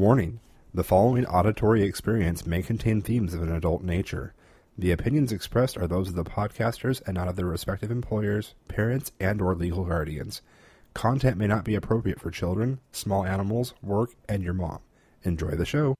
Warning The following auditory experience may contain themes of an adult nature. The opinions expressed are those of the podcasters and not of their respective employers, parents, and or legal guardians. Content may not be appropriate for children, small animals, work, and your mom. Enjoy the show.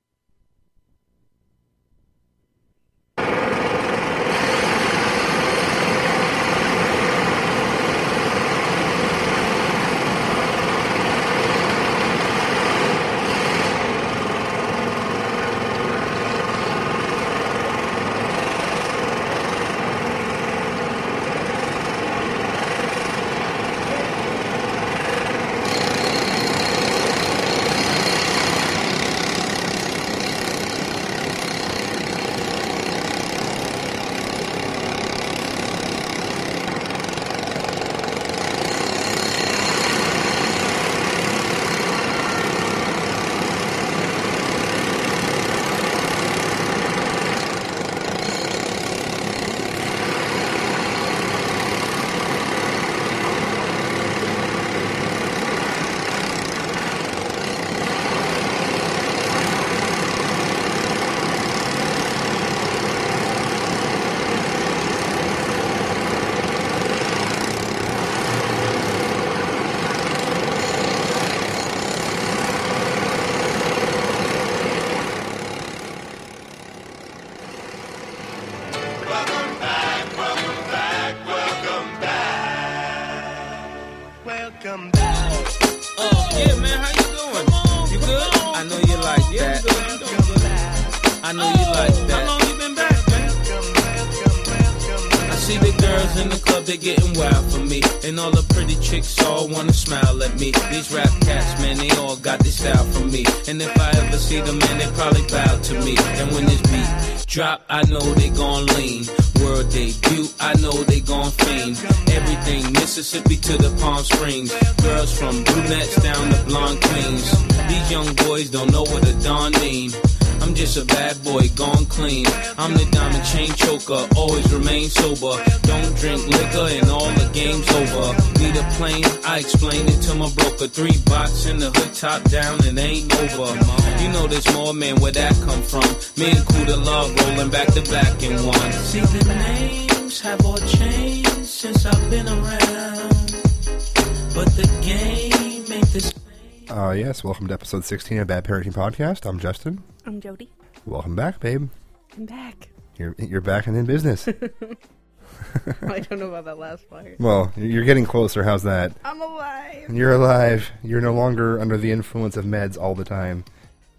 Episode 16 of Bad Parenting Podcast. I'm Justin. I'm Jody. Welcome back, babe. I'm back. You're, you're back and in business. I don't know about that last part. well, you're getting closer. How's that? I'm alive. You're alive. You're no longer under the influence of meds all the time.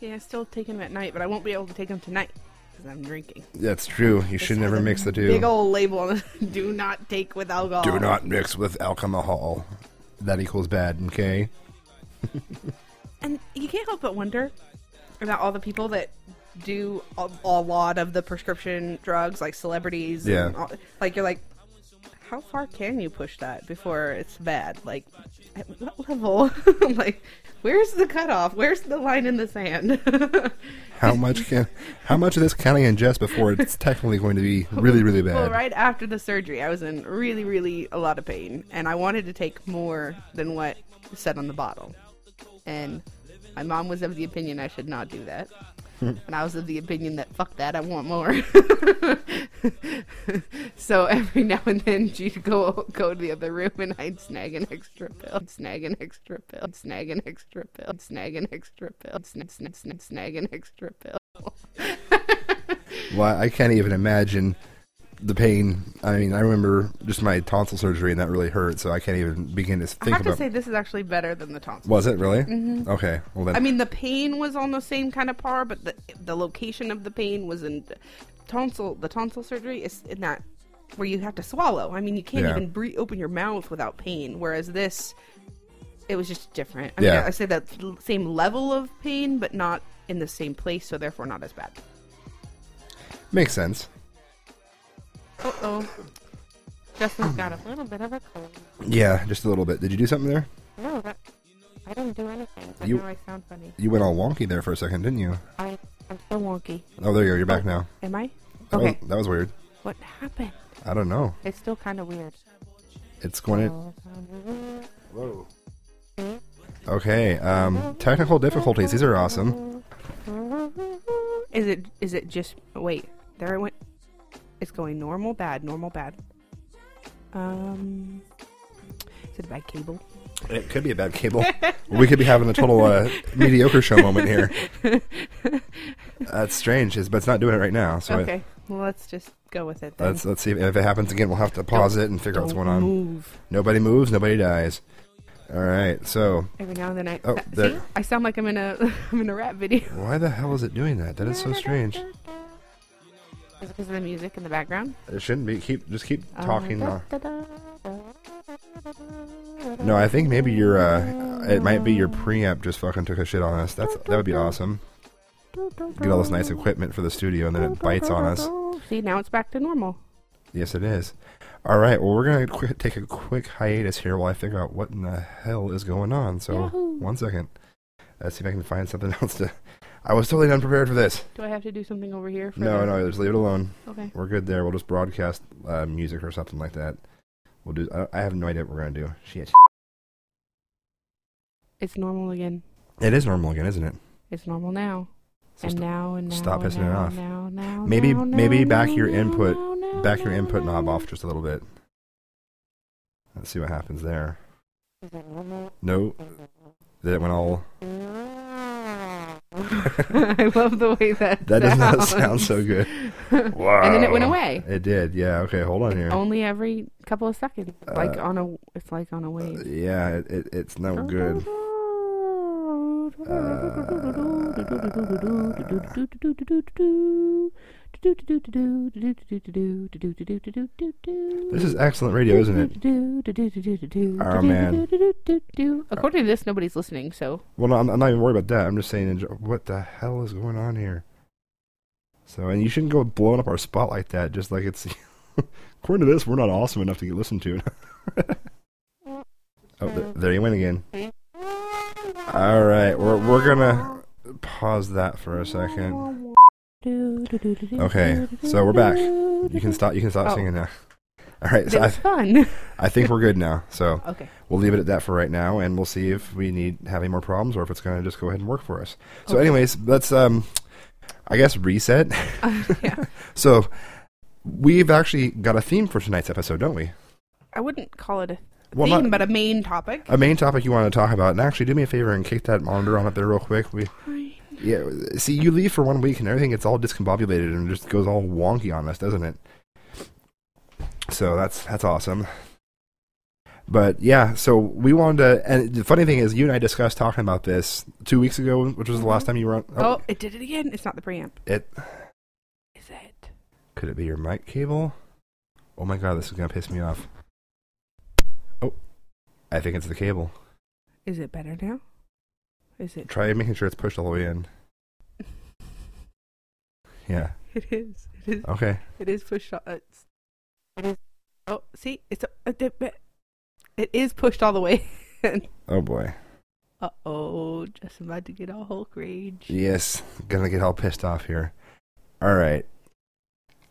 Yeah, I still take them at night, but I won't be able to take them tonight because I'm drinking. That's true. You should never mix the two. Big old label on it. Do not take with alcohol. Do not mix with alcohol. That equals bad, okay? And you can't help but wonder about all the people that do a, a lot of the prescription drugs, like celebrities. Yeah. and all- like you're like, how far can you push that before it's bad? Like, at what level? like, where's the cutoff? Where's the line in the sand? How much can how much of this can I ingest before it's technically going to be really, really bad? Well, right after the surgery, I was in really, really a lot of pain, and I wanted to take more than what said on the bottle. And my mom was of the opinion I should not do that. and I was of the opinion that fuck that, I want more. so every now and then she'd go go to the other room and I'd snag an extra pill, snag an extra pill, snag an extra pill, snag an extra pill, snag, snag, snag, snag an extra pill. Well, I can't even imagine the pain. I mean, I remember just my tonsil surgery, and that really hurt. So I can't even begin to think. I have to say this is actually better than the tonsil. was it really? Mm-hmm. Okay. Well then. I mean, the pain was on the same kind of par, but the the location of the pain was in the tonsil. The tonsil surgery is in that where you have to swallow. I mean, you can't Yeah. even breathe, open your mouth without pain. Whereas this, it was just different. I Yeah. I say that same level of pain, but not in the same place, so therefore not as bad. makes sense. Uh oh. Justin's got a little bit of a cold. Yeah, just a little bit. Did you do something there? No, that, I didn't do anything, but You- now I sound funny. You went all wonky there for a second, didn't you? I, I'm so wonky. Oh, there you go. You're back now. Am I? That, Okay. was, that was weird. What happened? I don't know. It's still kind of weird. It's going to. Whoa. Okay. Um, technical difficulties. These are awesome. Is it is it just wait, there it went it's going normal, bad, normal, bad. Um is it a bad cable? It could be a bad cable. we could be having a total uh, mediocre show moment here. That's strange, is- but it's not doing it right now. So okay. Well let's just go with it then. let's let's see if, if it happens again. We'll have to pause it and figure out what's Don't going on. Move. Nobody moves, nobody dies. All right. So Every now and then I Oh, uh, see? I sound like I'm in a I'm in a rap video. why the hell is it doing that? That is so strange. Is it because of the music in the background? It shouldn't be. Keep just keep Uh, talking. uh, da, da, da. No, I think maybe your uh, it might be your preamp just fucking took a shit on us. That's that would be awesome. Get all this nice equipment for the studio, and then it bites on us. See, now it's back to normal. Yes, it is. All right. Well, we're gonna qu- take a quick hiatus here while I figure out what in the hell is going on. So, Yahoo. one second. Let's see if I can find something else to. I was totally unprepared for this. Do I have to do something over here? For No, no, just leave it alone. Okay. We're good there. We'll just broadcast uh, music or something like that. We'll do. I, I have no idea what we're gonna do. Shit. It's normal again. It is normal again, isn't it? It's normal now. So and st- now and now. stop pissing it off. Now, now, Maybe- now, maybe back your input- back your input knob off just a little bit. Let's see what happens there. No, that went all. I love the way that That does not sound so good. Wow. And then it went away. It did. Yeah. Okay. Hold on here. Only every couple of seconds, like Uh, on a. It's like on a Uh, wave. yeah. It, it, it's no good. This is excellent radio, isn't it? Oh, man. According to this, nobody's listening. So Well, no, I'm, I'm not even worried about that. I'm just saying, what the hell is going on here? So, and you shouldn't go blowing up our spot like that. Just like it's. according to this, we're not awesome enough to get listened to. oh, th- there you went again. All right, we're we're gonna pause that for a second. Okay, so we're back. You can stop. You can stop Oh. singing now. All right, so I, fun. I think we're good now. So okay. we'll leave it at that for right now, and we'll see if we need have any more problems or if it's going to just go ahead and work for us. So, Okay. anyways, let's um, I guess reset. yeah. so we've actually got a theme for tonight's episode, don't we? I wouldn't call it a Well, theme, not- but a main topic. A main topic you want to talk about, and actually do me a favor and kick that monitor on up there real quick. We yeah, see, you leave for one week and everything gets all discombobulated and just goes all wonky on us, doesn't it? So that's that's awesome. But yeah, so we wanted to, and the funny thing is, you and I discussed talking about this two weeks ago, which was the last mm-hmm. time you were on. Oh. oh, it did it again. It's not the preamp. it Is it? could it be your mic cable? Oh my god, this is gonna piss me off. Oh, I think it's the cable. Is it better now? Is it? Try making sure it's pushed all the way in. Yeah. It is. It is. Okay. It is pushed. All, it's, it is. Oh, see, it's a, a dip bit. It is pushed all the way. In. Oh boy. uh oh, just about to get all Hulk rage. Yes, gonna get all pissed off here. All right.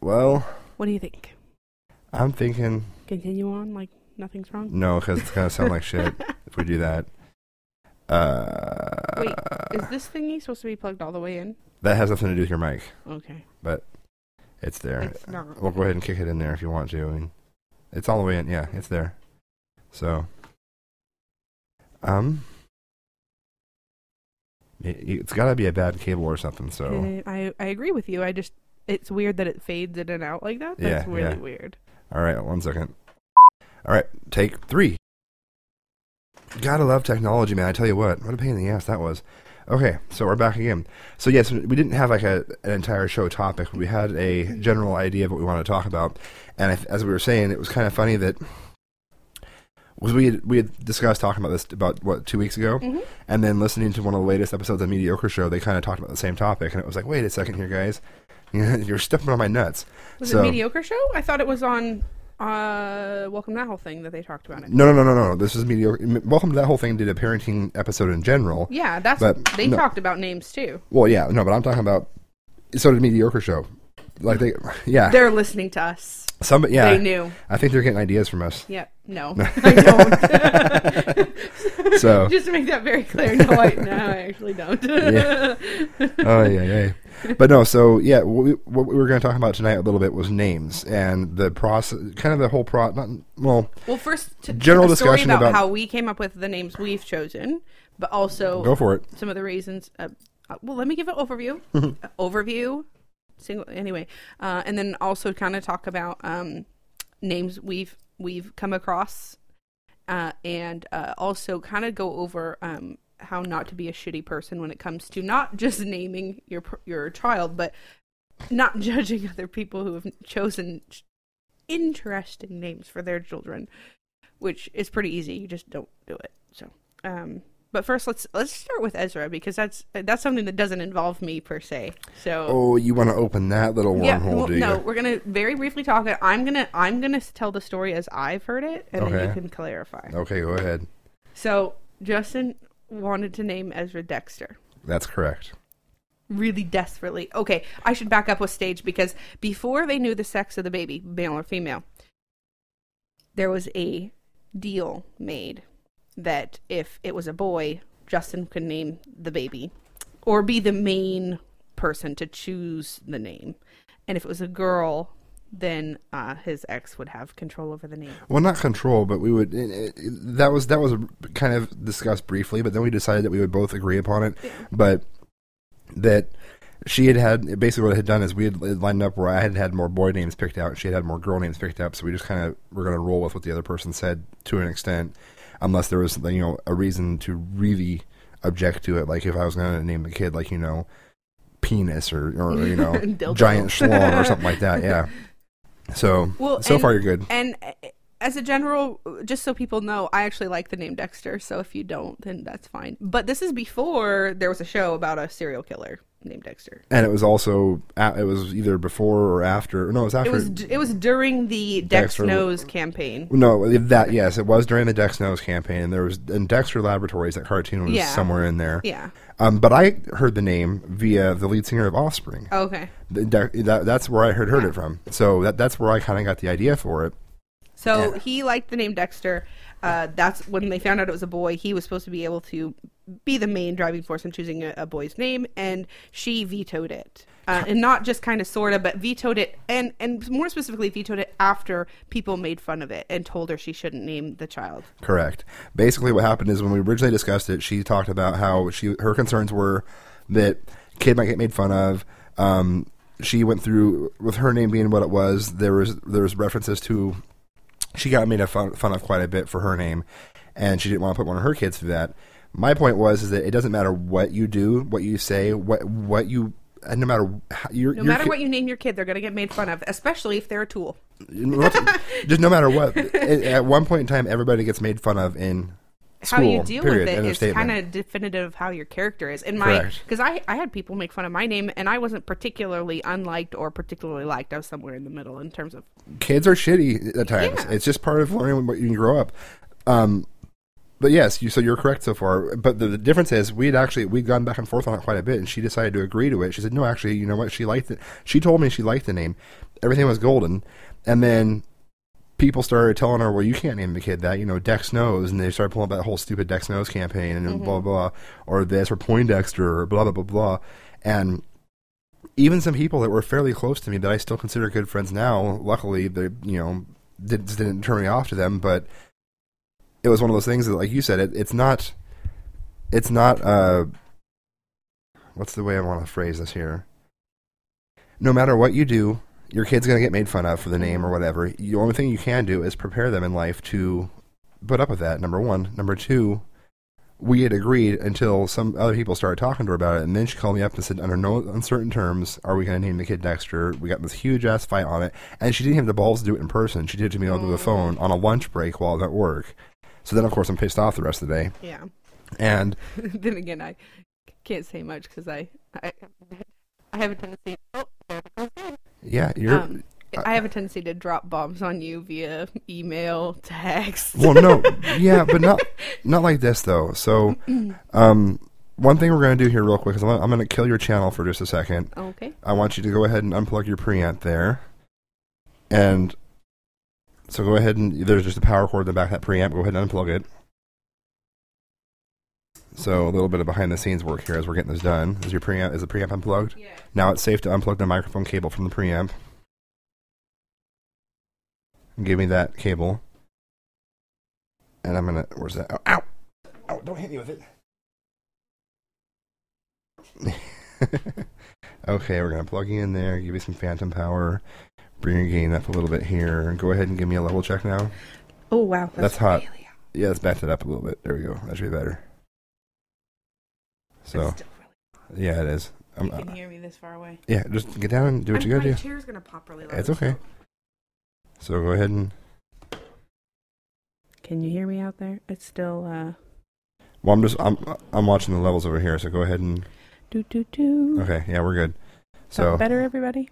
Well, What do you think? I'm thinking Continue on like nothing's wrong. no, because it's gonna sound like shit if we do that. Uh, Wait, Is this thingy supposed to be plugged all the way in? that has nothing to do with your mic. Okay. But it's there. It's not. We'll go ahead and kick it in there if you want to. I mean, it's all the way in. Yeah, it's there. So, um, it, it's got to be a bad cable or something. So, I I agree with you. I just it's weird that it fades in and out like that. Yeah, That's really yeah. weird. all right, one second. All right, take three. Gotta love technology, man. I tell you what, what a pain in the ass that was. Okay, so we're back again. So yes, we didn't have like a an entire show topic. We had a general idea of what we wanted to talk about, and as we were saying, it was kind of funny that was we had, we had discussed talking about this about what two weeks ago, Mhm. and then listening to one of the latest episodes of Mediocre Show, they kind of talked about the same topic, and it was like, wait a second here, guys, you're stepping on my nuts. Was So- it mediocre show? I thought it was on uh Welcome to that whole thing that they talked about it. No, no, no, no, no. This is mediocre. Welcome to that whole thing. Did a parenting episode in general. Yeah, that's But, they no. talked about names too. Well, yeah, no, but I'm talking about. So did mediocre show. Like they, yeah, They're listening to us. some, yeah. They knew. I think they're getting ideas from us. Yeah. No, I don't. So, Just to make that very clear. No, I no, I actually don't. Yeah. oh yeah, yeah. but no. So yeah, what we, what we were going to talk about tonight a little bit was names and the process, kind of the whole pro. Not well. Well, first, to, General discussion about, about- how we came up with the names we've chosen, but also Go for it. some of the reasons. Uh, uh, well, let me give an overview. Uh, overview. Single anyway, uh, and then also kind of talk about um, names we've we've come across, uh, and uh, also kind of go over um, how not to be a shitty person when it comes to not just naming your your child, but not judging other people who have chosen interesting names for their children, which is pretty easy. You just don't do it. So, um, but first, let's let's start with Ezra because that's that's something that doesn't involve me per se. So. Oh, you want to open that little wormhole, Yeah, well, do you? no, we're gonna very briefly talk. it. I'm gonna I'm gonna tell the story as I've heard it, and then you can clarify. Okay, go ahead. So Justin wanted to name Ezra Dexter That's correct. really desperately. Okay, I should back up a stage because before they knew the sex of the baby, male or female, there was a deal made that if it was a boy, Justin could name the baby or be the main person to choose the name. And if it was a girl, then uh, his ex would have control over the name. Well, not control, but we would. It, it, that was that was kind of discussed briefly, but then we decided that we would both agree upon it. But that she had had basically what it had done is we had lined up where I had had more boy names picked out, and she had had more girl names picked up. So we just kind of were going to roll with what the other person said to an extent, unless there was you know a reason to really object to it. Like if I was going to name the kid like you know penis or or you know giant schlong or something like that. Yeah. So Well, so and- far you're good. And uh, as a general, just so people know, I actually like the name Dexter. So if you don't, then that's fine. But this is before there was a show about a serial killer named Dexter. And it was also it was either before or after. No, it was after. It was d- it was during the Dex Dexter- Knows campaign. no, that yes, it was during the Dex Knows campaign. And there was in Dexter Laboratories. That cartoon was Yeah. somewhere in there. Yeah. Um, but I heard the name via the lead singer of Offspring. Okay. The- De- that, that's where I heard heard it from. So that that's where I kind of got the idea for it. So Yeah. he liked the name Dexter. Uh, that's when they found out it was a boy. He was supposed to be able to be the main driving force in choosing a, a boy's name, and she vetoed it. Uh, and not just kind of sort of, but vetoed it, and and more specifically vetoed it after people made fun of it and told her she shouldn't name the child. Correct. Basically, what happened is when we originally discussed it, she talked about how she her concerns were that kid might get made fun of. Um, she went through with her name being what it was. There was there was references to she got made fun, fun of quite a bit for her name, and she didn't want to put one of her kids through that. My point was is that it doesn't matter what you do, what you say, what what you. And no matter how, your, No your matter ki- what you name your kid, they're gonna get made fun of, especially if they're a tool. just no matter what. at, one point in time, everybody gets made fun of in school. how you deal period, with it is kind of definitive of how your character is. In my because I I had people make fun of my name and I wasn't particularly unliked or particularly liked. I was somewhere in the middle in terms of kids are shitty at times. Yeah. It's just part of learning when you grow up. Um, but yes, you so you're correct so far. But the, the difference is we'd actually we'd gone back and forth on it quite a bit, and she decided to agree to it. She said, "No, actually, you know what? She liked it. She told me she liked the name. Everything was golden." And then people started telling her, "Well, you can't name the kid that. You know, Dex knows." And they started pulling up that whole stupid Dex knows campaign and mm-hmm. blah blah, or this or Poindexter or blah blah blah blah, and even some people that were fairly close to me that I still consider good friends now, luckily they you know did, didn't turn me off to them, but it was one of those things that, like you said, it, it's not, it's not. uh What's the way I want to phrase this here? No matter what you do, your kid's gonna get made fun of for the name or whatever. The only thing you can do is prepare them in life to put up with that. Number one, number two we had agreed until some other people started talking to her about it, and then she called me up and said, under no uncertain terms, are we going to name the kid Dexter? We got this huge ass fight on it, and she didn't have the balls to do it in person. She did it to me over the phone on a lunch break while I'm at work. So then, of course, I'm pissed off the rest of the day. yeah. And then again, I can't say much because I, I I have a tendency. Oh, there it goes again. yeah, you're. Um, I have a tendency to drop bombs on you via email, text. well, no, yeah, but not not like this though. So, um, one thing we're going to do here real quick is I'm going to kill your channel for just a second. Okay. I want you to go ahead and unplug your preamp there. And so go ahead and there's just a power cord in the back of that preamp. Go ahead and unplug it. So a little bit of behind the scenes work here as we're getting this done. Is your preamp is the preamp unplugged? Yeah. Now it's safe to unplug the microphone cable from the preamp. Give me that cable. And I'm gonna where's that? Oh, ow! Ow, don't hit me with it. okay, we're gonna plug you in there, give you some phantom power, bring your gain up a little bit here. Go ahead and give me a level check now. Oh wow, That's hot. really hot. Yeah, let's back that up a little bit. There we go. That should be better. So It's still really- yeah, it is. Um, you can hear me this far away. yeah, just get down and do what I'm- you gotta do. my do. chair's gonna pop really loud. It's okay. So go ahead and Can you hear me out there? It's still uh well, I'm just I'm I'm watching the levels over here. So go ahead and do do do. okay, yeah, we're good. So So better, everybody.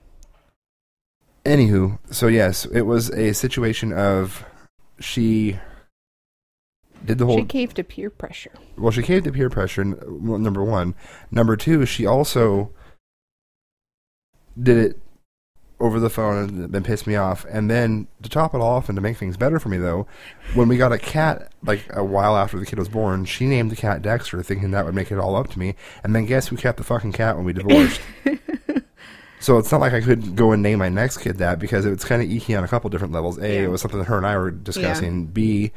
Anywho, so yes, it was a situation of she did the whole She caved to peer pressure. well, she caved to peer pressure. well, Number one, number two, she also did it over the phone and then pissed me off. And then to top it off and to make things better for me, though, when we got a cat like a while after the kid was born, she named the cat Dexter, thinking that would make it all up to me. And then guess who kept the fucking cat when we divorced? So it's not like I could go and name my next kid that because it's kind of icky on a couple different levels. A, Yeah. it was something that her and I were discussing. B,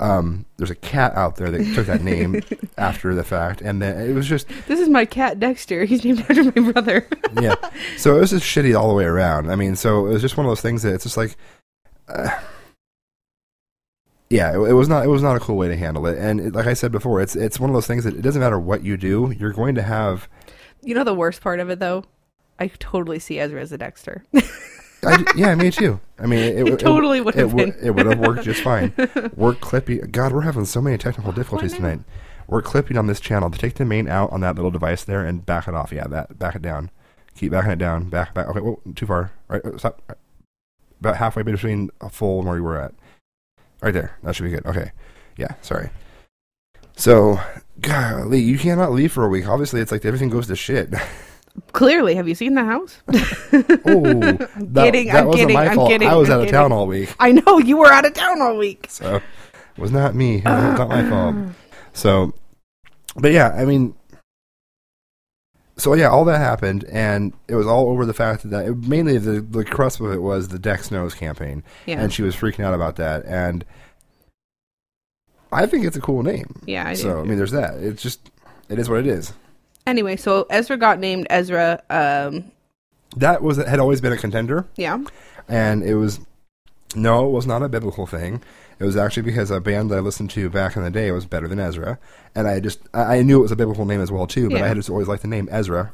um, there's a cat out there that took that name after the fact, and then it was just This is my cat Dexter. He's named after my brother. yeah. So it was just shitty all the way around. I mean, so it was just one of those things that it's just like, uh, yeah, it, it was not it was not a cool way to handle it. And it, like I said before, it's it's one of those things that it doesn't matter what you do, you're going to have. you know the worst part of it though? I totally see Ezra as a Dexter. I, yeah, me too. I mean, it, It totally would have been. It would have worked just fine. We're clipping. God, we're having so many technical difficulties tonight. We're clipping on this channel to take the main out on that little device there and back it off. Yeah, that back it down. Keep backing it down. Back, back. Okay, whoa, too far. All right, uh, stop. Right. About halfway between a full and where you were at. Right there. That should be good. Okay. Yeah. Sorry. So, golly, you cannot leave for a week. Obviously, it's like everything goes to shit. Clearly, have you seen the house? oh, that, kidding, that I'm wasn't kidding, my I'm fault. kidding, I was I'm out of town all week. I know you were out of town all week. So it was not me. It was not my fault. So, but yeah, I mean, so yeah, all that happened, and it was all over the fact that it, mainly the the crust of it was the Dex Knows campaign, Yeah, and she was freaking out about that, and I think it's a cool name. yeah. I do. so I mean, there's that. It's just it is what it is. Anyway, so Ezra got named Ezra. Um, That was had always been a contender, yeah, and it was no, it was not a biblical thing. It was actually because a band that I listened to back in the day was better than Ezra, and I just I knew it was a biblical name as well too, but Yeah. I had just always liked the name Ezra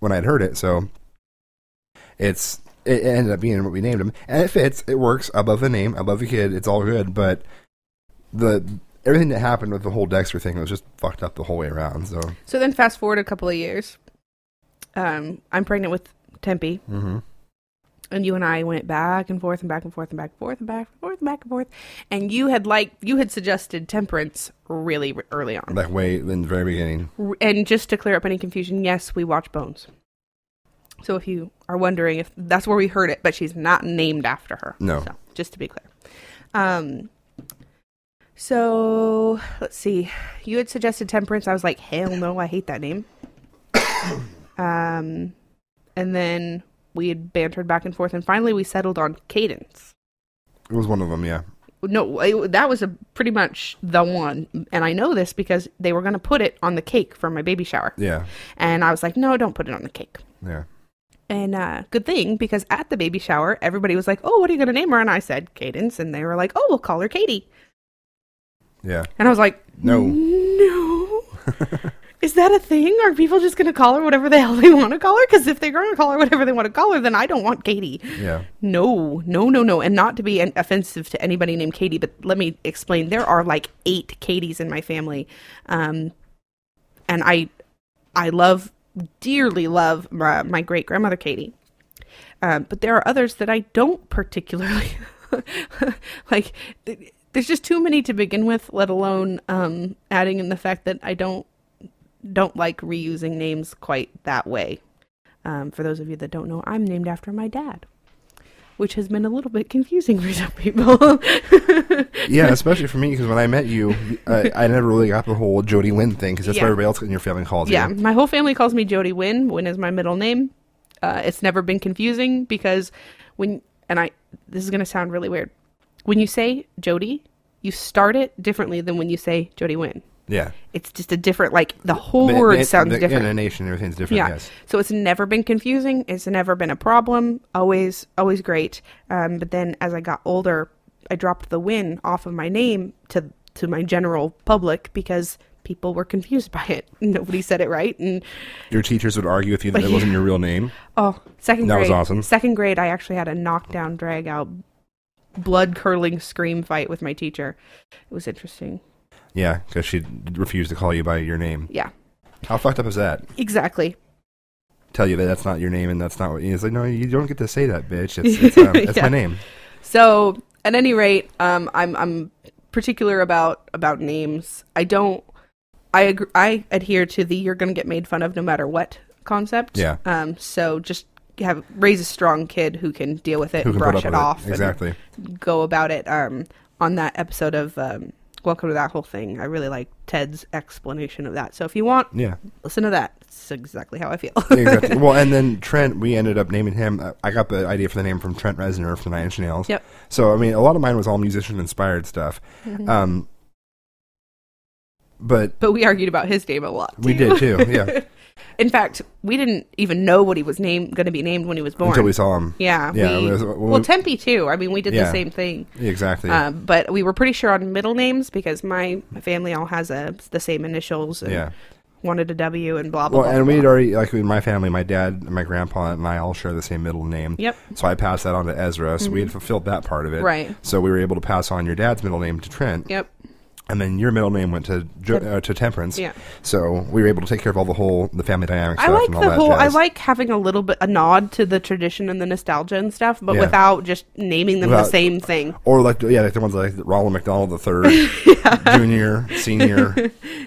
when I had heard it, so it's it ended up being what we named him, and it fits, it works. I love the name, I love the kid, it's all good, but the everything that happened with the whole Dexter thing was just fucked up the whole way around. So So then, fast forward a couple of years. Um, I'm pregnant with Tempe, hmm and you and I went back and forth and back and forth and back and forth and back and forth and back and forth. And you had like you had suggested temperance really early on. like way in the very beginning. And just to clear up any confusion, yes, we watch Bones. So if you are wondering if that's where we heard it, but she's not named after her. No. So just to be clear. Um. So let's see. You had suggested temperance. I was like, hell no, I hate that name. um, and then we had bantered back and forth, and finally we settled on Cadence. It was one of them, yeah. No, it, that was a pretty much the one, and I know this because they were going to put it on the cake for my baby shower, Yeah, and I was like, no, don't put it on the cake. yeah. And uh, good thing because at the baby shower, everybody was like, "Oh, what are you going to name her?" And I said Cadence, and they were like, "Oh, we'll call her Katie." Yeah. And I was like, No. no." Is that a thing? Are people just going to call her whatever the hell they want to call her? Because if they're going to call her whatever they want to call her, then I don't want Katie. Yeah. No, no, no, no. And not to be an- offensive to anybody named Katie, but let me explain. There are like eight Katies in my family. Um, and I, I love, dearly love my, my great grandmother Katie. Um, but there are others that I don't particularly like. Th- There's just too many to begin with, let alone um, adding in the fact that I don't don't like reusing names quite that way. Um, for those of you that don't know, I'm named after my dad. which has been a little bit confusing for some people. Yeah, especially for me because when I met you, uh, I never really got the whole Jody Wynn thing because that's Yeah. what everybody else in your family calls yeah, you. my whole family calls me Jody Wynn. Wynn is my middle name. Uh, it's never been confusing because when and I this is gonna sound really weird. When you say Jody, you start it differently than when you say Jody Wynn. Yeah, It's just a different like the whole word the- sounds the different. Intonation, everything's different. Yeah. Yes. So it's never been confusing. It's never been a problem. Always, always great. Um, but then as I got older, I dropped the Wynn off of my name to to my general public because people were confused by it. Nobody said it right. And Your teachers would argue with you that it wasn't your real name. oh, second That grade. was awesome. Second grade, I actually had a knockdown, drag out, blood curdling scream fight with my teacher. It was interesting. Yeah, because she refused to call you by your name. Yeah, How fucked up is that? exactly. Tell you that that's not your name and that's not what. It's like no, you don't get to say that, bitch. It's, it's, um, Yeah. my name. So at any rate, um, I'm I'm particular about about names. I don't. I agree, I adhere to the "you're going to get made fun of no matter what" concept. Yeah. Um. So just have raise a strong kid who can deal with it and brush it off. and Exactly. go about it. Um. On that episode of um, Welcome to that whole thing, I really like Ted's explanation of that. So if you want, Yeah. listen to that. It's exactly how I feel. exactly. Well, and then Trent, we ended up naming him. uh, I got the idea for the name from Trent Reznor from Nine Inch Nails. Yep. So I mean, a lot of mine was all musician inspired stuff. Mm-hmm. Um, but but we argued about his name a lot. we did too. Yeah. In fact, we didn't even know what he was named going to be named when he was born. Until we saw him. Yeah. Yeah, we- it was- when well, we- Tempe too. I mean, we did the same thing. Exactly. Um, but we were pretty sure on middle names because my, family all has a, the same initials. And yeah. Wanted a W and blah blah. Well, blah, and blah. we'd already like in my family, my dad, my grandpa, and I all share the same middle name. Yep. So I passed that on to Ezra. So we had fulfilled that part of it. Right. So we were able to pass on your dad's middle name to Trent. Yep. And then your middle name went to jo- uh, to Temperance. Yeah. So we were able to take care of all the whole the family dynamic I like and all the that whole. I like having a little bit a nod to the tradition and the nostalgia and stuff, but Yeah. without just naming them the same thing. Or like yeah, like the ones like Ronald McDonald the third, junior, senior.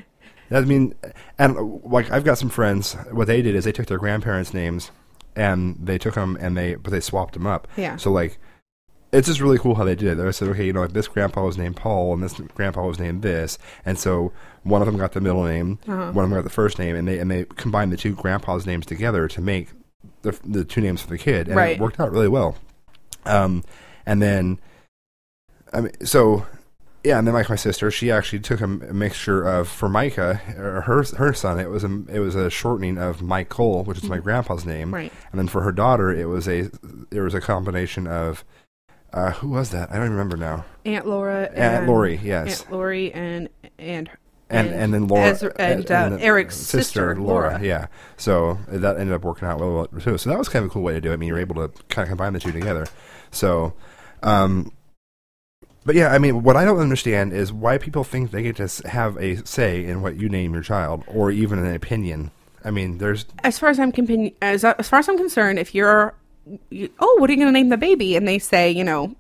I mean, and like I've got some friends. What they did is they took their grandparents' names, and they took them and they but they swapped them up. Yeah. So like, it's just really cool how they did it. They said, okay, you know, like this grandpa was named Paul and this grandpa was named this, and so one of them got the middle name, Uh-huh. one of them got the first name, and they and they combined the two grandpas' names together to make the the two names for the kid, and Right. it worked out really well. Um, and then, I mean, so yeah, and then like my sister, she actually took a, m- a mixture of for Micah, or her her son, it was a it was a shortening of Michael, which is my grandpa's name, Mm-hmm. Right. and then for her daughter, it was a there was a combination of uh, who was that? I don't even remember now. Aunt Laura. And Aunt Lori, yes, Aunt Lori and and and and then Laura Ezra- and, uh, the Eric's sister, Laura. Laura. Yeah, so that ended up working out well well, too. So that was kind of a cool way to do it. I mean, you're able to kind of combine the two together. So, um, but yeah, I mean, what I don't understand is why people think they get to have a say in what you name your child, or even an opinion. I mean, there's as far as I'm as as far as I'm concerned, if you're, you, oh, what are you going to name the baby? And they say, you know,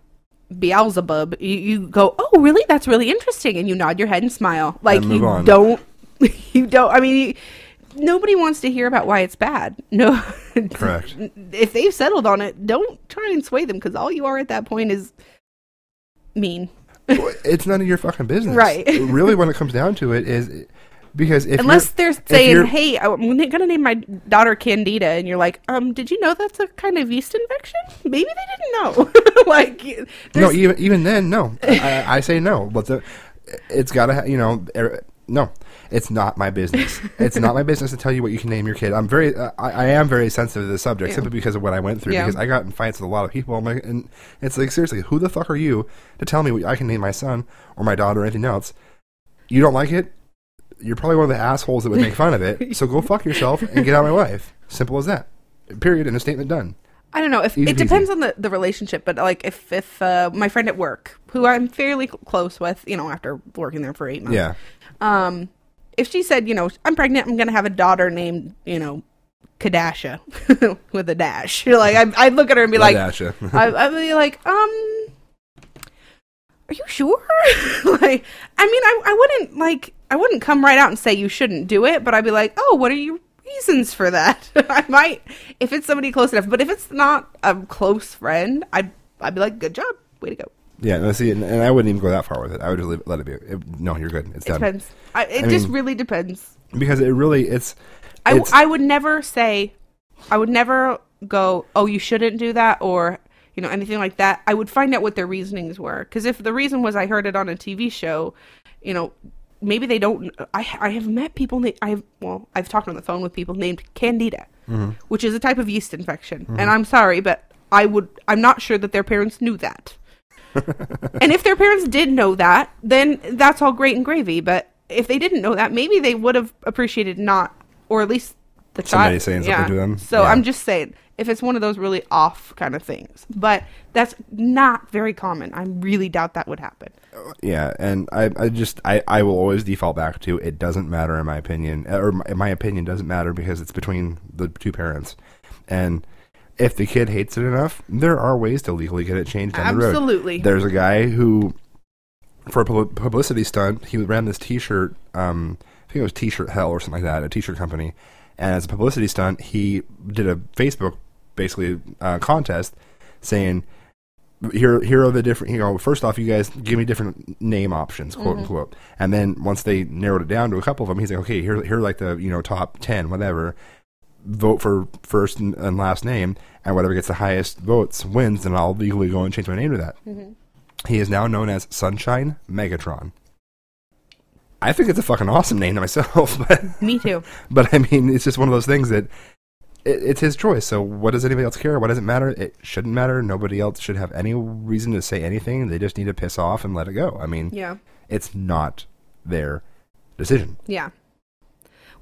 Beelzebub, you, you go, oh, really? That's really interesting, and you nod your head and smile, like move you on. don't, you don't. I mean, nobody wants to hear about why it's bad. No, correct. if they've settled on it, don't try and sway them because all you are at that point is mean. it's none of your fucking business, Right. really, when it comes down to it, is because if Unless you're- they're saying, "Hey, I'm going to name my daughter Candida," and you're like, "Um, did you know that's a kind of yeast infection? Maybe they didn't know." like, No, even even then, no. I, I say no, but the it's got to, ha- you know, er, no. It's not my business. It's not my business to tell you what you can name your kid. I'm very, uh, I, I am very sensitive to the subject Yeah. simply because of what I went through. Yeah. Because I got in fights with a lot of people, like, and it's like seriously, who the fuck are you to tell me what I can name my son or my daughter or anything else? You don't like it? You're probably one of the assholes that would make fun of it. So go fuck yourself and get out of my life. Simple as that. Period. And a statement done. I don't know if Easy it depends on the, the relationship, but like if if uh, my friend at work, who I'm fairly close with, you know, after working there for eight months, Yeah. um, if she said, you know, I'm pregnant, I'm gonna have a daughter named, you know, Kadasha with a dash, you're like I, I'd look at her and be like, Ladasha. I, I'd be like, um, are you sure? like, I mean, I, I wouldn't like, I wouldn't come right out and say you shouldn't do it, but I'd be like, oh, what are your reasons for that. I might if it's somebody close enough, but if it's not a close friend, I'd I'd be like, good job, way to go. Yeah, no, see, and, and I wouldn't even go that far with it. I would just leave, let it be. It, no, you're good. It's It done. depends. I, it I just mean- really depends. Because it really, it's. I, it's I would never say, I would never go, oh, you shouldn't do that, or you know anything like that. I would find out what their reasonings were, because if the reason was I heard it on a TV show, you know, maybe they don't. I I have met people. Na- I have well, I've talked on the phone with people named Candida, mm-hmm. which is a type of yeast infection, mm-hmm. and I'm sorry, but I would. I'm not sure that their parents knew that. and if their parents did know that, then that's all great and gravy. But if they didn't know that, maybe they would have appreciated not, or at least the Somebody child saying something to them? So Yeah. I'm just saying, if it's one of those really off kind of things, but that's not very common. I really doubt that would happen. Yeah, and I, I just, I, I will always default back to it doesn't matter in my opinion, or my, my opinion doesn't matter because it's between the two parents, and if the kid hates it enough, there are ways to legally get it changed down the road. Absolutely. There's a guy who, for a publicity stunt, he ran this T-shirt. Um, I think it was T-shirt Hell or something like that, a T-shirt company. And as a publicity stunt, he did a Facebook basically uh, contest saying, "Here, here are the different. You know, first off, you guys give me different name options, quote unquote." And then once they narrowed it down to a couple of them, he's like, "Okay, here, here are like the you know top ten, whatever." Vote for first and, and last name, and whatever gets the highest votes wins. And I'll legally go and change my name to that. He is now known as Sunshine Megatron. I think it's a fucking awesome name to myself, but Me too. but I mean, it's just one of those things that it's his choice. So what does anybody else care? What does it matter? It shouldn't matter. Nobody else should have any reason to say anything. They just need to piss off and let it go. I mean, Yeah. it's not their decision. Yeah.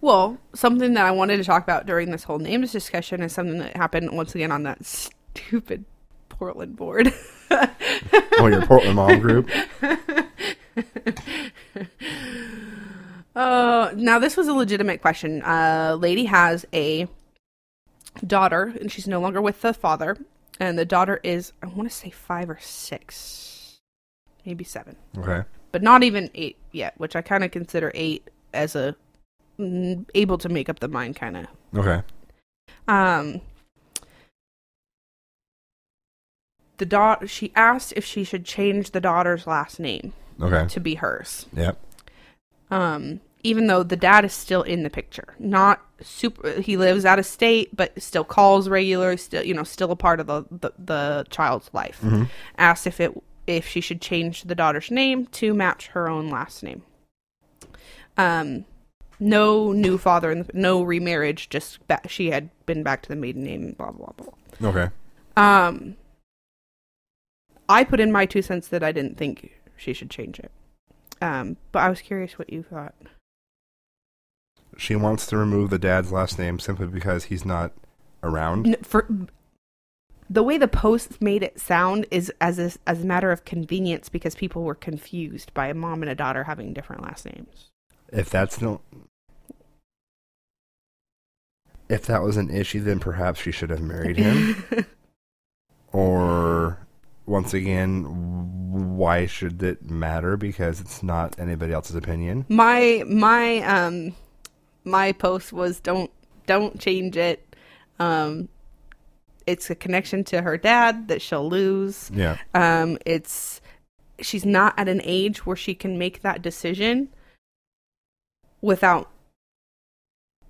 Well, something that I wanted to talk about during this whole names discussion is something that happened once again on that stupid Portland board. Oh, your Portland mom group. Uh, now this was a legitimate question. Uh, lady has a daughter, and she's no longer with the father, and the daughter is I want to say five or six, maybe seven, Okay. but not even eight yet, which I kind of consider eight as a mm, able to make up the mind kind of. Okay. Um, the daughter she asked if she should change the daughter's last name Okay. to be hers. Yep. um, even though the dad is still in the picture. Not super. He lives out of state, but still calls regular. Still, you know, still a part of the the, the child's life. Asked if it if she should change the daughter's name to match her own last name. Um, no new father and no remarriage. Just ba- she had been back to the maiden name. Blah blah blah. Okay. Um, I put in my two cents that I didn't think she should change it. Um, but I was curious what you thought. She wants to remove the dad's last name simply because he's not around. N- for the way the post made it sound is as a, as a matter of convenience because people were confused by a mom and a daughter having different last names. If that's no. If that was an issue, then perhaps she should have married him. or once again, why should it matter? Because it's not anybody else's opinion. my my um my post was don't don't change it. Um, it's a connection to her dad that she'll lose. Yeah. Um, it's she's not at an age where she can make that decision without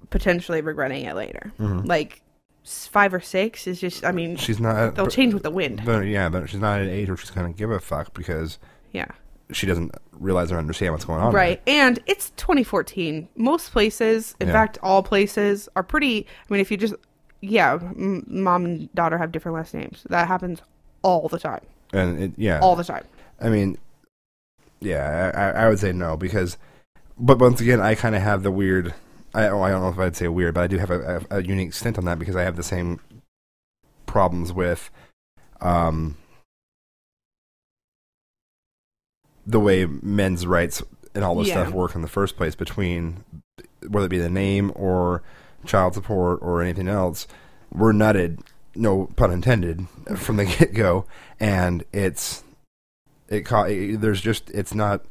potentially regretting it later. Mhm. Like five or six is just. I mean, She's not. they'll change with the wind. But yeah, but she's not at an age where she's gonna give a fuck because Yeah, she doesn't realize or understand what's going on. right. And it's 2014. Most places, in Yeah. fact, all places are pretty. I mean, if you just yeah, m- mom and daughter have different last names. That happens all the time. And it, yeah, All the time. I mean, yeah, I, I would say no because, but once again, I kind of have the weird. I, oh, I don't know if I'd say weird, but I do have a, a, a unique stint on that because I have the same problems with, um, the way men's rights and all this Yeah. stuff work in the first place between whether it be the name or child support or anything else. We're nutted, no pun intended, from the get go, and it's it ca- there's just it's not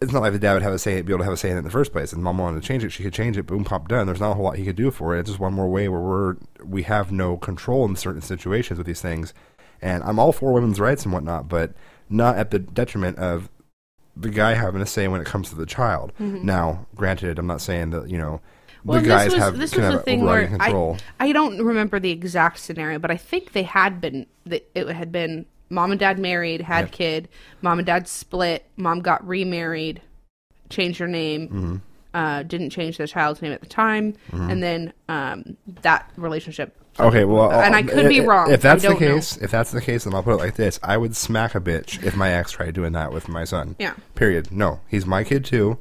it's not like the dad would have a say, be able to have a say in it in the first place. And mom wanted to change it, she could change it. Boom, pop, done. There's not a whole lot he could do for it. It's just one more way where we're we have no control in certain situations with these things. And I'm all for women's rights and whatnot, but not at the detriment of the guy having a say when it comes to the child. Now, granted, I'm not saying that you know Mm-hmm. Well, the guys was have this was the thing where control. I I don't remember the exact scenario, but I think they had been it had been mom and dad married, had Yeah. kid, mom and dad split, mom got remarried, changed her name, Mm-hmm. Uh, didn't change the child's name at the time, and then um, that relationship. Okay, well, And I could be wrong. If that's the don't know. case, if that's the case, then I'll put it like this: I would smack a bitch if my ex tried doing that with my son. Yeah. Period. No, he's my kid too.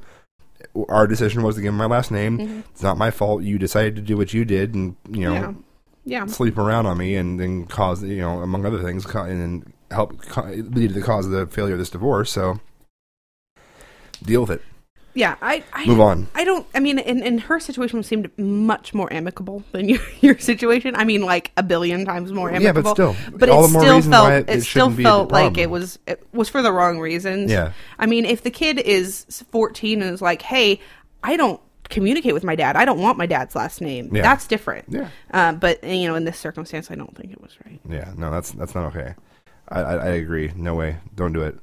Our decision was to give him my last name. Mm-hmm. It's not my fault. You decided to do what you did, and you know, Yeah. Yeah. sleep around on me, and then cause you know, among other things, and then help lead to the cause of the failure of this divorce. So, deal with it. Yeah. I, I Move on. I don't. I mean, in, in her situation seemed much more amicable than your your situation. I mean, like a billion times more amicable. Yeah, but still, but all it the more still felt it, it- still shouldn't be a felt like it was it was for the wrong reasons. Yeah. I mean, if the kid is fourteen and is like, "Hey, I don't communicate with my dad. I don't want my dad's last name," Yeah. that's different. Yeah. Uh, but you know, in this circumstance, I don't think it was right. Yeah, no, that's that's not okay. I, I, I agree. No way. Don't do it.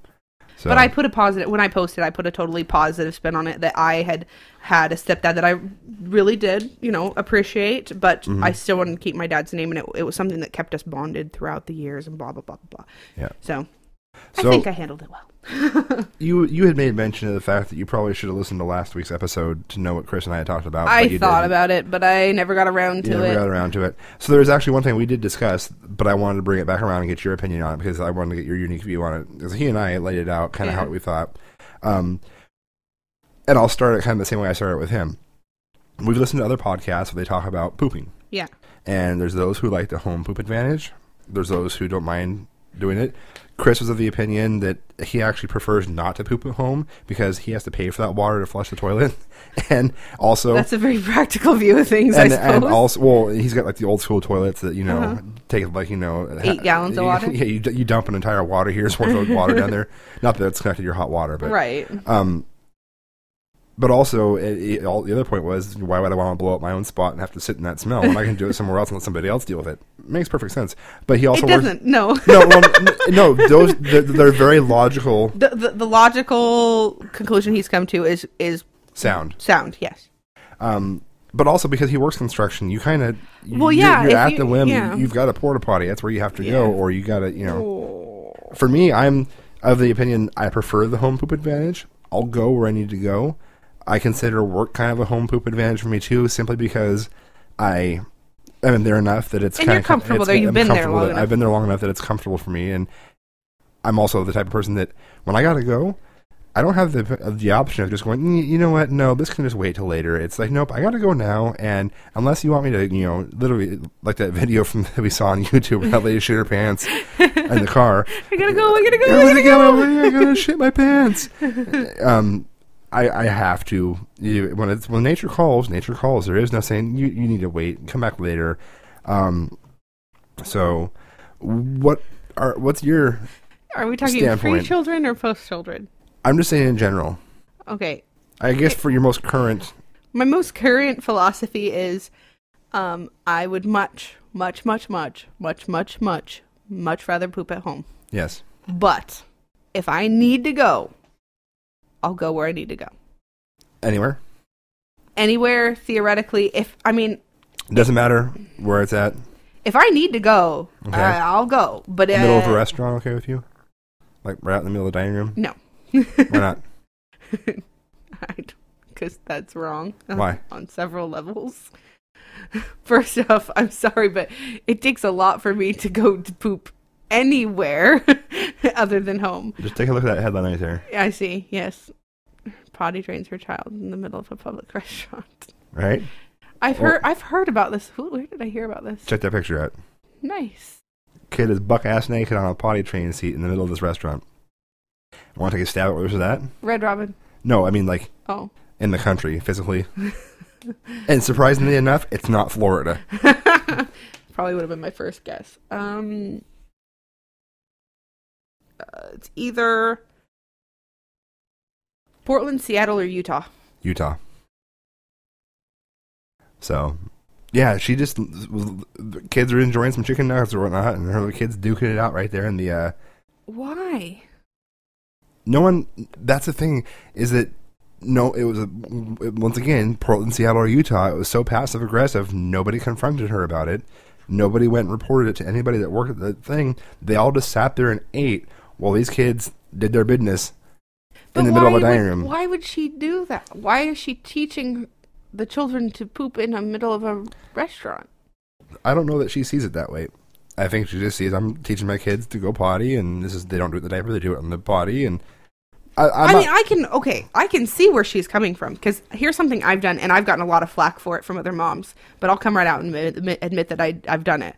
So, But I put a positive when I posted. I put a totally positive spin on it that I had had a stepdad that I really did, you know, appreciate. But Mm-hmm. I still wanted to keep my dad's name, and it, it was something that kept us bonded throughout the years, and blah blah blah blah blah. Yeah. So, So- I think I handled it well. You you had made mention of the fact that you probably should have listened to last week's episode to know what Chris and I had talked about. I you thought didn't. about it, but I never got around You to never it. got around to it. So there's actually one thing we did discuss, but I wanted to bring it back around and get your opinion on it because I wanted to get your unique view on it. Because he and I laid it out kind of Yeah. how we thought. Um, and I'll start it kind of the same way I started with him. We've listened to other podcasts where they talk about pooping. Yeah. And there's those who like the home poop advantage. There's those who don't mind doing it. Chris was of the opinion that he actually prefers not to poop at home because he has to pay for that water to flush the toilet. and also That's a very practical view of things, and, I suppose. and also, well, he's got like the old school toilets that you know Uh-huh. take like you know Eight gallons of water? Yeah, you, you dump an entire water here's worth of water down there. Not that it's connected to your hot water, but right. um, but also it, it, all the other point was why would I want to blow up my own spot and have to sit in that smell when I can do it somewhere else and let somebody else deal with it? Makes perfect sense. But he also It works. doesn't. No. No, well, no, those they're, they're very logical The, the the logical conclusion he's come to is is sound. sound. Yes. Um, but also because he works construction, you kind of Well, you're, yeah, you're at you- the whim. yeah. You've got a porta potty. That's where you have to go, or you got to you know. For me, I'm of the opinion I prefer the home poop advantage. I'll go where I need to go. I consider work kind of a home poop advantage for me too, simply because I I've been there enough that it's And kind you're of comfortable there. You've I'm been there long enough. I've been there long enough that it's comfortable for me, and I'm also the type of person that when I gotta go, I don't have the the option of just going. "Mm, You know what? No, this can just wait till later. It's like nope, I gotta go now, and unless you want me to, you know, literally like that video from that we saw on YouTube where that lady shit her pants in the car. I gotta go. I gotta go. I gonna gotta get go. I'm gonna shit my pants. Um, I, I have to. You, when it's when nature calls, nature calls. There is no saying you, you need to wait. Come back later. Um, so what are what's your? Are we talking Standpoint. pre children or post children? I'm just saying in general. Okay. I guess for your most current. My most current philosophy is um, I would much, much, much, much, much, much, much, much rather poop at home. Yes. But if I need to go, I'll go where I need to go. Anywhere. Anywhere, theoretically, if, I mean, doesn't matter where it's at. if I need to go, Okay. uh, I'll go. But uh, Middle of a restaurant, okay with you? Like right out in the middle of the dining room. No. Why not? Because that's wrong. Why? On several levels. First off, I'm sorry, but it takes a lot for me to go to poop anywhere other than home. Just take a look at that headline right there. I see, yes. Potty trains her child in the middle of a public restaurant. Right. I've heard I've heard about this. Who where did I hear about this? Check that picture out. Nice. kid is buck ass naked on a potty train seat in the middle of this restaurant. I Want to take a stab at where this is at? Red Robin. No, I mean like Oh. in the country physically. and surprisingly enough, it's not Florida. Probably would have been my first guess. Um, uh, it's either Portland, Seattle, or Utah? Utah. So, yeah, she just the kids are enjoying some chicken nuggets or whatnot, and her kids duking it out right there in the. Uh, Why? no one. That's the thing is that no, it was a, once again Portland, Seattle, or Utah. It was so passive aggressive. Nobody confronted her about it. Nobody went and reported it to anybody that worked at the thing. They all just sat there and ate while these kids did their business in the middle of a dining would- room. Why would she do that? Why is she teaching the children to poop in the middle of a restaurant? I don't know that she sees it that way. I think she just sees I'm teaching my kids to go potty, and this is they don't do it in the diaper; they do it on the potty. And I, I'm I not- mean, I can okay, I can see where she's coming from because here's something I've done, and I've gotten a lot of flack for it from other moms. But I'll come right out and admit, admit, admit that I I've done it.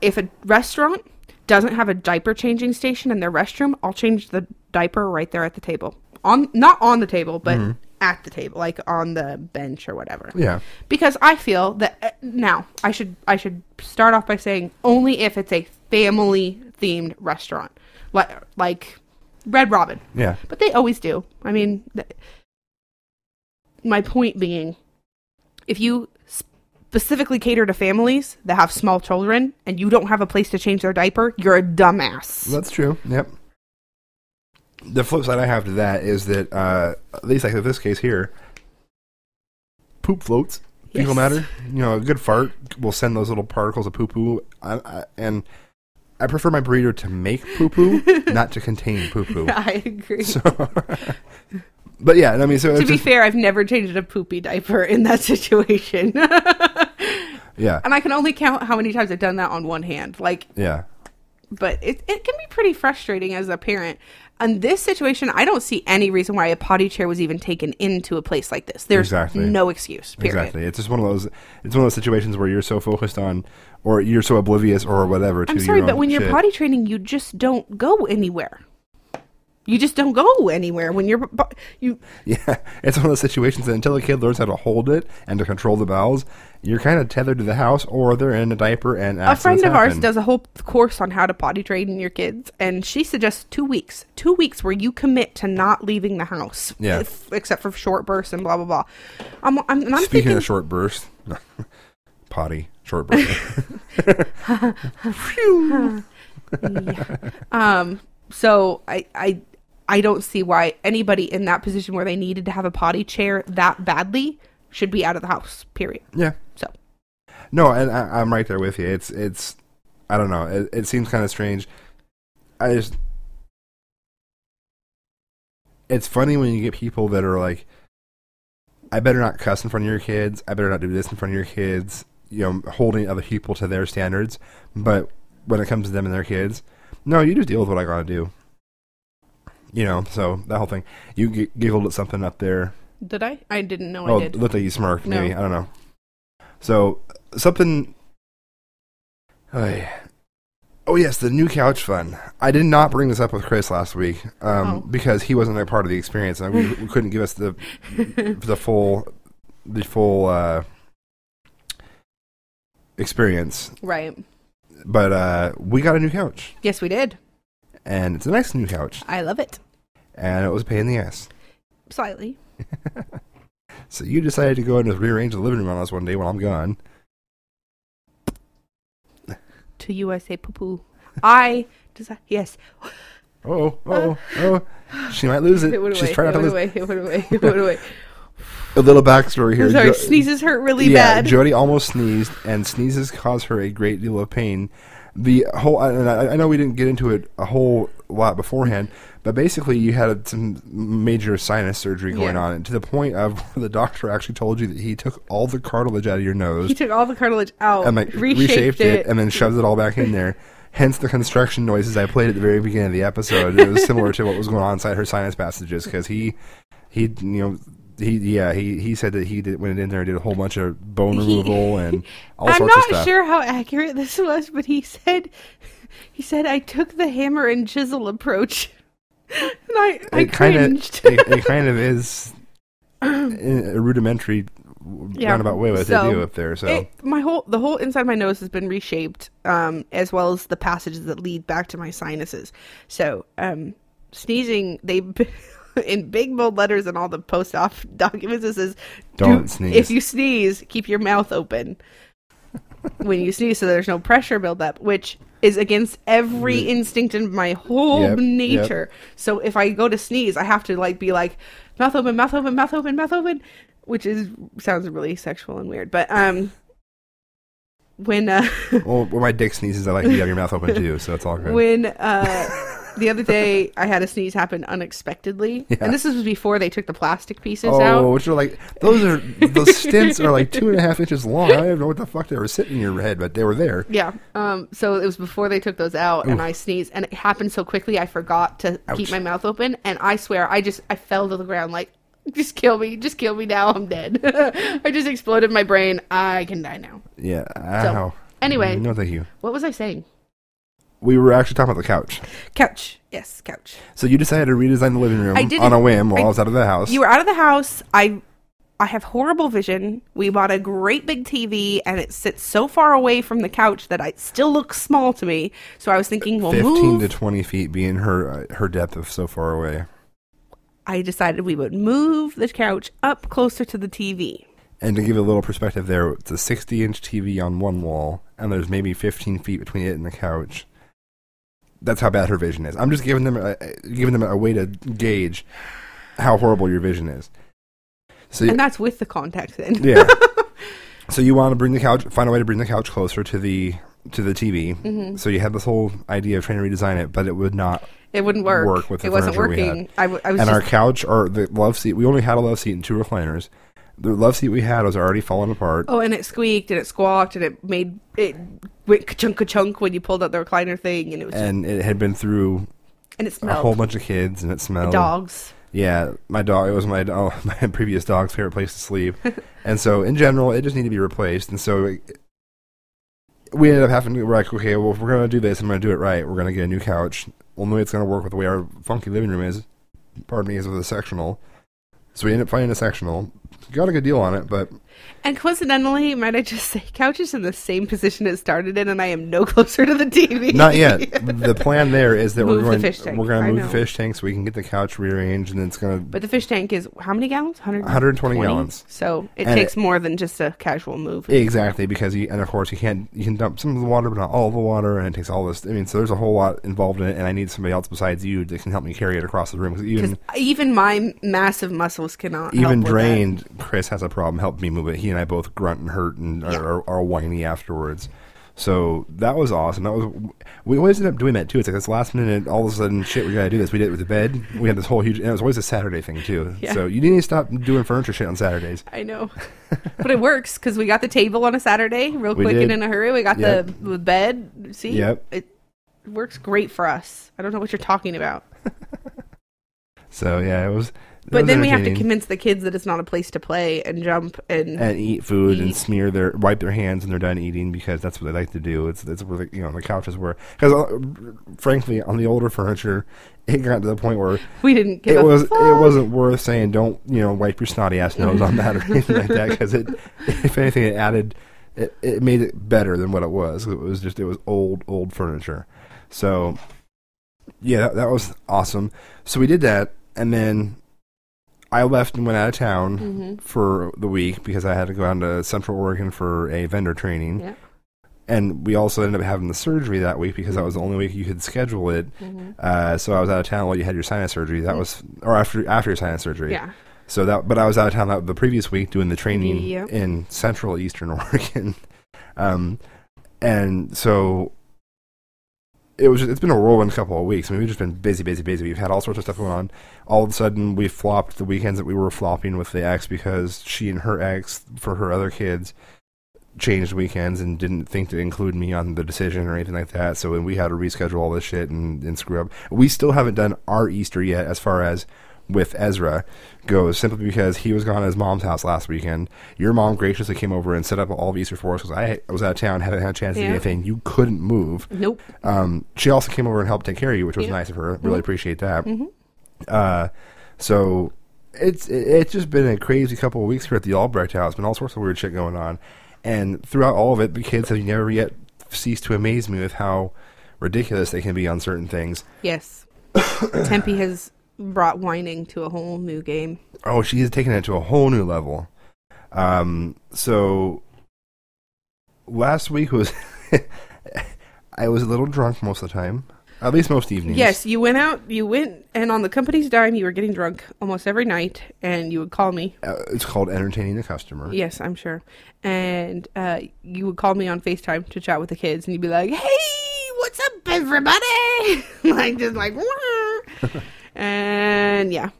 If a restaurant doesn't have a diaper changing station in their restroom, I'll change the diaper right there at the table. On not on the table, but at the table, like on the bench or whatever. yeah, because I feel that uh, now I should I should start off by saying only if it's a family themed restaurant like like Red Robin, yeah, but they always do. I mean, th- my point being, if you specifically cater to families that have small children and you don't have a place to change their diaper, you're a dumbass. that's true. Yep. The flip side I have to that is that uh, at least like in this case here, poop floats. Fecal Yes. matter. You know, a good fart will send those little particles of poo poo, I, I, and I prefer my burrito to make poo poo, not to contain poo poo. I agree. So, but yeah, I mean, so to be just, fair, I've never changed a poopy diaper in that situation. yeah, and I can only count how many times I've done that on one hand. Like, yeah. but it, it can be pretty frustrating as a parent. In this situation, I don't see any reason why a potty chair was even taken into a place like this. There's Exactly. no excuse. Period. Exactly. It's just one of those. It's one of those situations where you're so focused on, or you're so oblivious, or whatever. To I'm sorry, but when you're potty training, you just don't go anywhere. You just don't go anywhere when you're you. yeah, it's one of those situations that until a kid learns how to hold it and to control the bowels, you're kind of tethered to the house, or they're in a diaper and A friend of ours does a whole course on how to potty train your kids, and she suggests two weeks. Two weeks where you commit to not leaving the house, Yeah. if- except for short bursts and blah blah blah. I'm, I'm, I'm Speaking thinking, of short bursts, potty short burst. Um, so I, I, I don't see why anybody in that position where they needed to have a potty chair that badly should be out of the house. Period. yeah, So no, and I, I'm right there with you. It's it's, I don't know. It, it seems kind of strange. I just, it's funny when you get people that are like, I better not cuss in front of your kids. I better not do this in front of your kids. You know, holding other people to their standards. But when it comes to them and their kids, no, you just deal with what I gotta do. You know, so that whole thing. You g- giggled at something up there. did I? I didn't know Oh, I did. looked like you smirked. No. I don't know. So something. Oh, yeah. oh yes, the new couch fun. I did not bring this up with Chris last week um, Oh. because he wasn't a part of the experience, and we, we couldn't give us the the full the full uh, experience. Right. But uh, we got a new couch, Yes, we did. And it's a nice new couch, I love it and it was a pain in the ass. slightly. So you decided to go and just rearrange the living room on us one day while I'm gone. To you, I say poo poo. I desi- yes. Oh, oh, oh! She might lose it. It went She's away. trying It not to went lose. away. It went away. It went away. A little backstory here. I'm sorry. Jo- sneezes hurt really yeah, bad. Jody almost sneezed, and sneezes cause her a great deal of pain. The whole, and I, I know we didn't get into it a whole lot beforehand, but basically you had some major sinus surgery going Yeah. on, to the point of the doctor actually told you that he took all the cartilage out of your nose he took all the cartilage out, and like reshaped, it, and then shoved it all back in there. Hence the construction noises I played at the very beginning of the episode. It was similar to what was going on inside her sinus passages because he, he, you know, he yeah he he said that he did, went in there and did a whole bunch of bone removal and all I'm sorts not of stuff. sure how accurate this was, but he said he said I took the hammer and chisel approach, and I I it kind of cringed. it, it kind of is a rudimentary Yeah, roundabout way what so they do up there. So It- my whole the whole inside of my nose has been reshaped, um, as well as the passages that lead back to my sinuses. So, um, sneezing they in big bold letters in all the post off documents. It says, Don't "Do- sneeze." If you sneeze, keep your mouth open when you sneeze, so there's no pressure buildup, which is against every instinct in my whole Yep, yep. nature. So if I go to sneeze, I have to like be like mouth open, mouth open, mouth open, mouth open, which is sounds really sexual and weird. But um, when uh, Well, when my dick sneezes, I like you to have your mouth open too, so it's all good. when uh, the other day I had a sneeze happen unexpectedly, Yeah. and this was before they took the plastic pieces oh, out. which are like those are those stints are like two and a half inches long. I don't know what the fuck they were sitting in your head, but they were there. Yeah. Um. So it was before they took those out, and I sneezed, and it happened so quickly I forgot to keep my mouth open, and I swear I just I fell to the ground like. Just kill me. Just kill me now. I'm dead. I just exploded my brain. I can die now. Yeah. Ow. Anyway, no, thank you. what was I saying? We were actually talking about the couch. Couch. Yes, couch. So you decided to redesign the living room I didn't- on a whim while I, I- was out of the house. You were out of the house. I I have horrible vision. We bought a great big TV and it sits so far away from the couch that it still looks small to me. So I was thinking, well, Fifteen move. to twenty feet being her uh, her depth of so far away. I decided we would move the couch up closer to the TV. And to give a little perspective there, it's a 60 inch TV on one wall, and there's maybe 15 feet between it and the couch. That's how bad her vision is. I'm just giving them a, giving them a way to gauge how horrible your vision is. So And that's with the contacts in. yeah. so you want to bring the couch, find a way to bring the couch closer to the to the TV. Mm-hmm. So you had this whole idea of trying to redesign it, but it would not. It wouldn't work. Work with the it wasn't working. I, w- I was And our couch, or the love seat, we only had a love seat and two recliners. The love seat we had was already falling apart. oh, and it squeaked and it squawked and it made it went ka-chunk ka-chunk when you pulled out the recliner thing and it was and it had been through and it smelled a whole bunch of kids, and it smelled. dogs. Yeah, my dog. It was my oh, my previous dog's favorite place to sleep, and so in general, it just needed to be replaced. And so it, we ended up having to. We're like, okay, well, if we're gonna do this, I'm gonna do it right. We're gonna get a new couch. Only way it's gonna work with the way our funky living room is. Pardon me, is with a sectional. So we ended up finding a sectional. Got a good deal on it, but And coincidentally, might I just say, couch is in the same position it started in, and I am no closer to the TV. not yet. the plan there is that Move we're the going. fish tank. We're gonna move the fish tank so we can get the couch rearranged, and it's gonna But the fish tank is how many gallons? 100, 120 gallons. So it And takes it- more than just a casual move. Exactly, because you and of course you can't you can dump some of the water, but not all the water, and it takes all this. I mean, so there's a whole lot involved in it, and I need somebody else besides you that can help me carry it across the room. Because Because even even my massive muscles cannot. even help with that. drained, Chris has a problem helping me move it. He and I both grunt and hurt and Yeah. are, are, are whiny afterwards. So that was awesome. That was we always end up doing that too. It's like this last minute, all of a sudden, shit, we gotta do this. We did it with the bed. We had this whole huge, and it was always a Saturday thing too. Yeah. So you need to stop doing furniture shit on Saturdays. I know, but it works because we got the table on a Saturday, real We quick did. and in a hurry. We got Yep. the, the bed. See, Yep. it works great for us. I don't know what you're talking about, So yeah, it was. But then we have to convince the kids that it's not a place to play and jump and, and eat food and smear their wipe their hands when they're done eating because that's what they like to do. It's it's where the, you know the couches were because uh, frankly on the older furniture it got to the point where we didn't give it was it wasn't worth saying don't you know wipe your snotty ass nose on that or anything like that because it if anything it added it, it made it better than what it was. It was just it was old old furniture. So yeah, that, that was awesome. So we did that and then. I left and went out of town Mhm. for the week because I had to go down to Central Oregon for a vendor training. Yeah. And we also ended up having the surgery that week because that was the only week you could schedule it. Mhm. Uh, so I was out of town while you had your sinus surgery. That was, or after after your sinus surgery. Yeah. So that, but I was out of town that, the previous week doing the training Yep. in Central Eastern Oregon. um, and so it was. It's been a whirlwind couple of weeks. I mean, we've just been busy, busy, busy. We've had all sorts of stuff going on. All of a sudden, we flopped the weekends that we were flopping with the ex because she and her ex, for her other kids, changed weekends and didn't think to include me on the decision or anything like that. So we had to reschedule all this shit and, and screw up. We still haven't done our Easter yet, as far as with Ezra goes, simply because he was gone at his mom's house last weekend. Your mom graciously came over and set up all of Easter for us because I was out of town, haven't had a chance to do Yeah. anything. You couldn't move. Nope. Um, she also came over and helped take care of you, which was Yeah. nice of her. Really appreciate that. Mhm. Uh, so it's it, it's just been a crazy couple of weeks here at the Albrecht house. Been all sorts of weird shit going on, and throughout all of it, the kids have never yet ceased to amaze me with how ridiculous they can be on certain things. Yes. Tempe has brought whining to a whole new game. Oh, she has taken it to a whole new level. Um, so last week was I was a little drunk most of the time, at least most evenings. Yes, you went out, you went, and on the company's dime, you were getting drunk almost every night, and you would call me. uh, it's called entertaining the customer. Yes, I'm sure. And uh, you would call me on FaceTime to chat with the kids, and you'd be like, "Hey, what's up, everybody?" like just like. and yeah,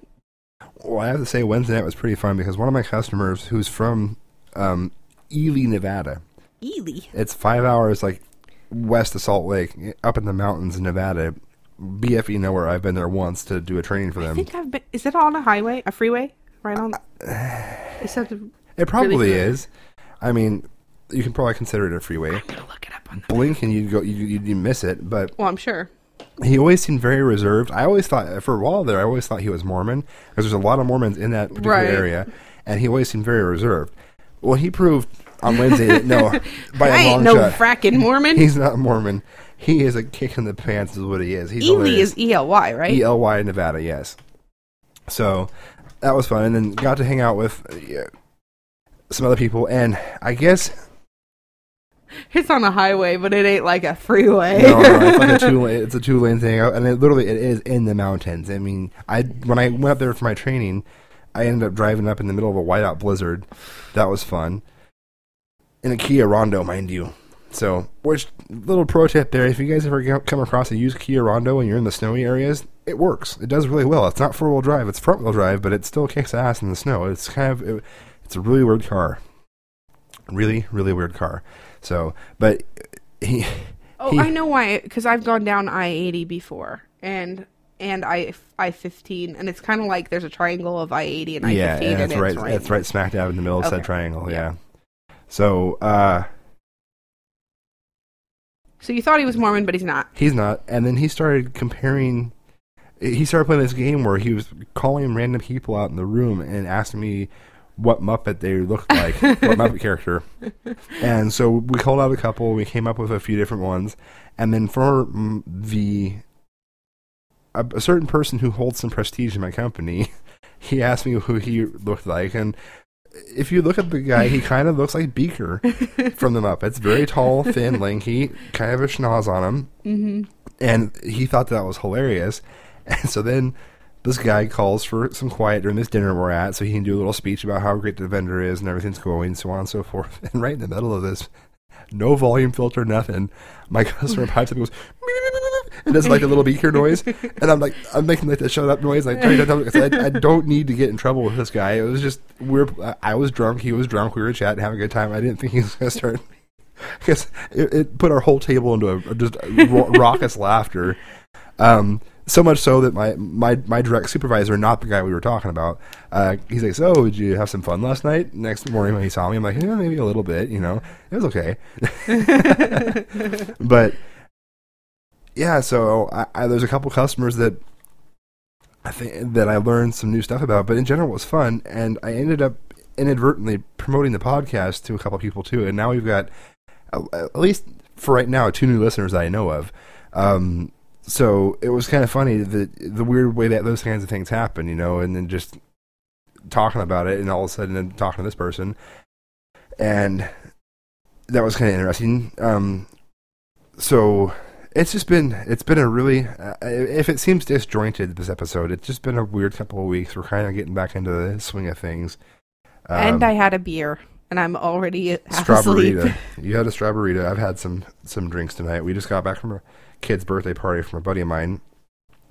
Well, I have to say Wednesday night was pretty fun because one of my customers, who's from um, Ely, Nevada, Ely. it's five hours like west of Salt Lake, up in the mountains in Nevada. BFE nowhere. I've been there once to do a training for I them. think I've been. Is it on a highway, a freeway, right on? Is that the? It probably familiar. is. I mean, you can probably consider it a freeway. I'm gonna look it up on. The, Blink and you'd go, you you'd miss it. But well, I'm sure. He always seemed very reserved. I always thought, for a while there, I always thought he was Mormon because there's a lot of Mormons in that particular Right. area, and he always seemed very reserved. Well, he proved on Wednesday that no, by I a long ain't no shot, fracking Mormon. he's not Mormon. He is a kick in the pants, is what he is. He's Ely is E L Y, right? E L Y in Nevada, yes. So that was fun, and then got to hang out with uh, some other people, and I guess It's on a highway, but it ain't like a freeway. no, no, it's like a two lane, it's a two lane thing, and it literally it is in the mountains. I mean, I when I went up there for my training, I ended up driving up in the middle of a whiteout blizzard. That was fun. In a Kia Rondo, mind you. So, which little pro tip there: if you guys ever come across a used Kia Rondo and you're in the snowy areas, it works. It does really well. It's not four wheel drive; it's front wheel drive, but it still kicks ass in the snow. It's kind of it, it's a really weird car. Really, really weird car. So, but he. Oh, he- I know why. Because I've gone down I eighty before, and and I I fifteen, and it's kind of like there's a triangle of I eighty and I yeah, fifteen, and that's right. it's right. That's right, smack dab in the middle of that triangle. Yeah. Yeah. So uh, So you thought he was Mormon, but he's not. he's not, and then he started comparing. He started playing this game where he was calling random people out in the room and asking me what Muppet they looked like, what Muppet character. And so we called out a couple. We came up with a few different ones, and then for the a, a certain person who holds some prestige in my company, he asked me who he looked like, and if you look at the guy, he kind of looks like Beaker from the Muppets. Very tall, thin, lanky, kind of a schnoz on him, Mm-hmm. and he thought that was hilarious. And so then this guy calls for some quiet during this dinner we're at, so he can do a little speech about how great the vendor is and everything's going, so on and so forth. And right in the middle of this, no volume filter, nothing. My customer pipes up and goes, and does like a little beaker noise, and I'm like, I'm making like the shut up noise. Like, to tell him, 'cause I, I don't need to get in trouble with this guy. It was just we're. I was drunk. He was drunk. We were chatting, having a good time. I didn't think he was gonna start. Because it, it put our whole table into a, just raucous laughter. Um, so much so that my, my, my direct supervisor, not the guy we were talking about, uh, he's like, "So, did you have some fun last night?" Next morning when he saw me, I'm like, "Yeah, maybe a little bit." You know, it was okay. but yeah, so I, I, there's a couple customers that I think that I learned some new stuff about, but in general, it was fun, and I ended up inadvertently promoting the podcast to a couple people too, and now we've got at least for right now two new listeners that I know of. Um, so it was kind of funny the the weird way that those kinds of things happen, you know, and then just talking about it, and all of a sudden then talking to this person, and that was kind of interesting. Um, so it's just been it's been a really uh, if it seems disjointed this episode, it's just been a weird couple of weeks. We're kind of getting back into the swing of things. and Um, I had a beer, and I'm already Strawberry. You had a strawberry. I've had some some drinks tonight. We just got back from a kid's birthday party from a buddy of mine.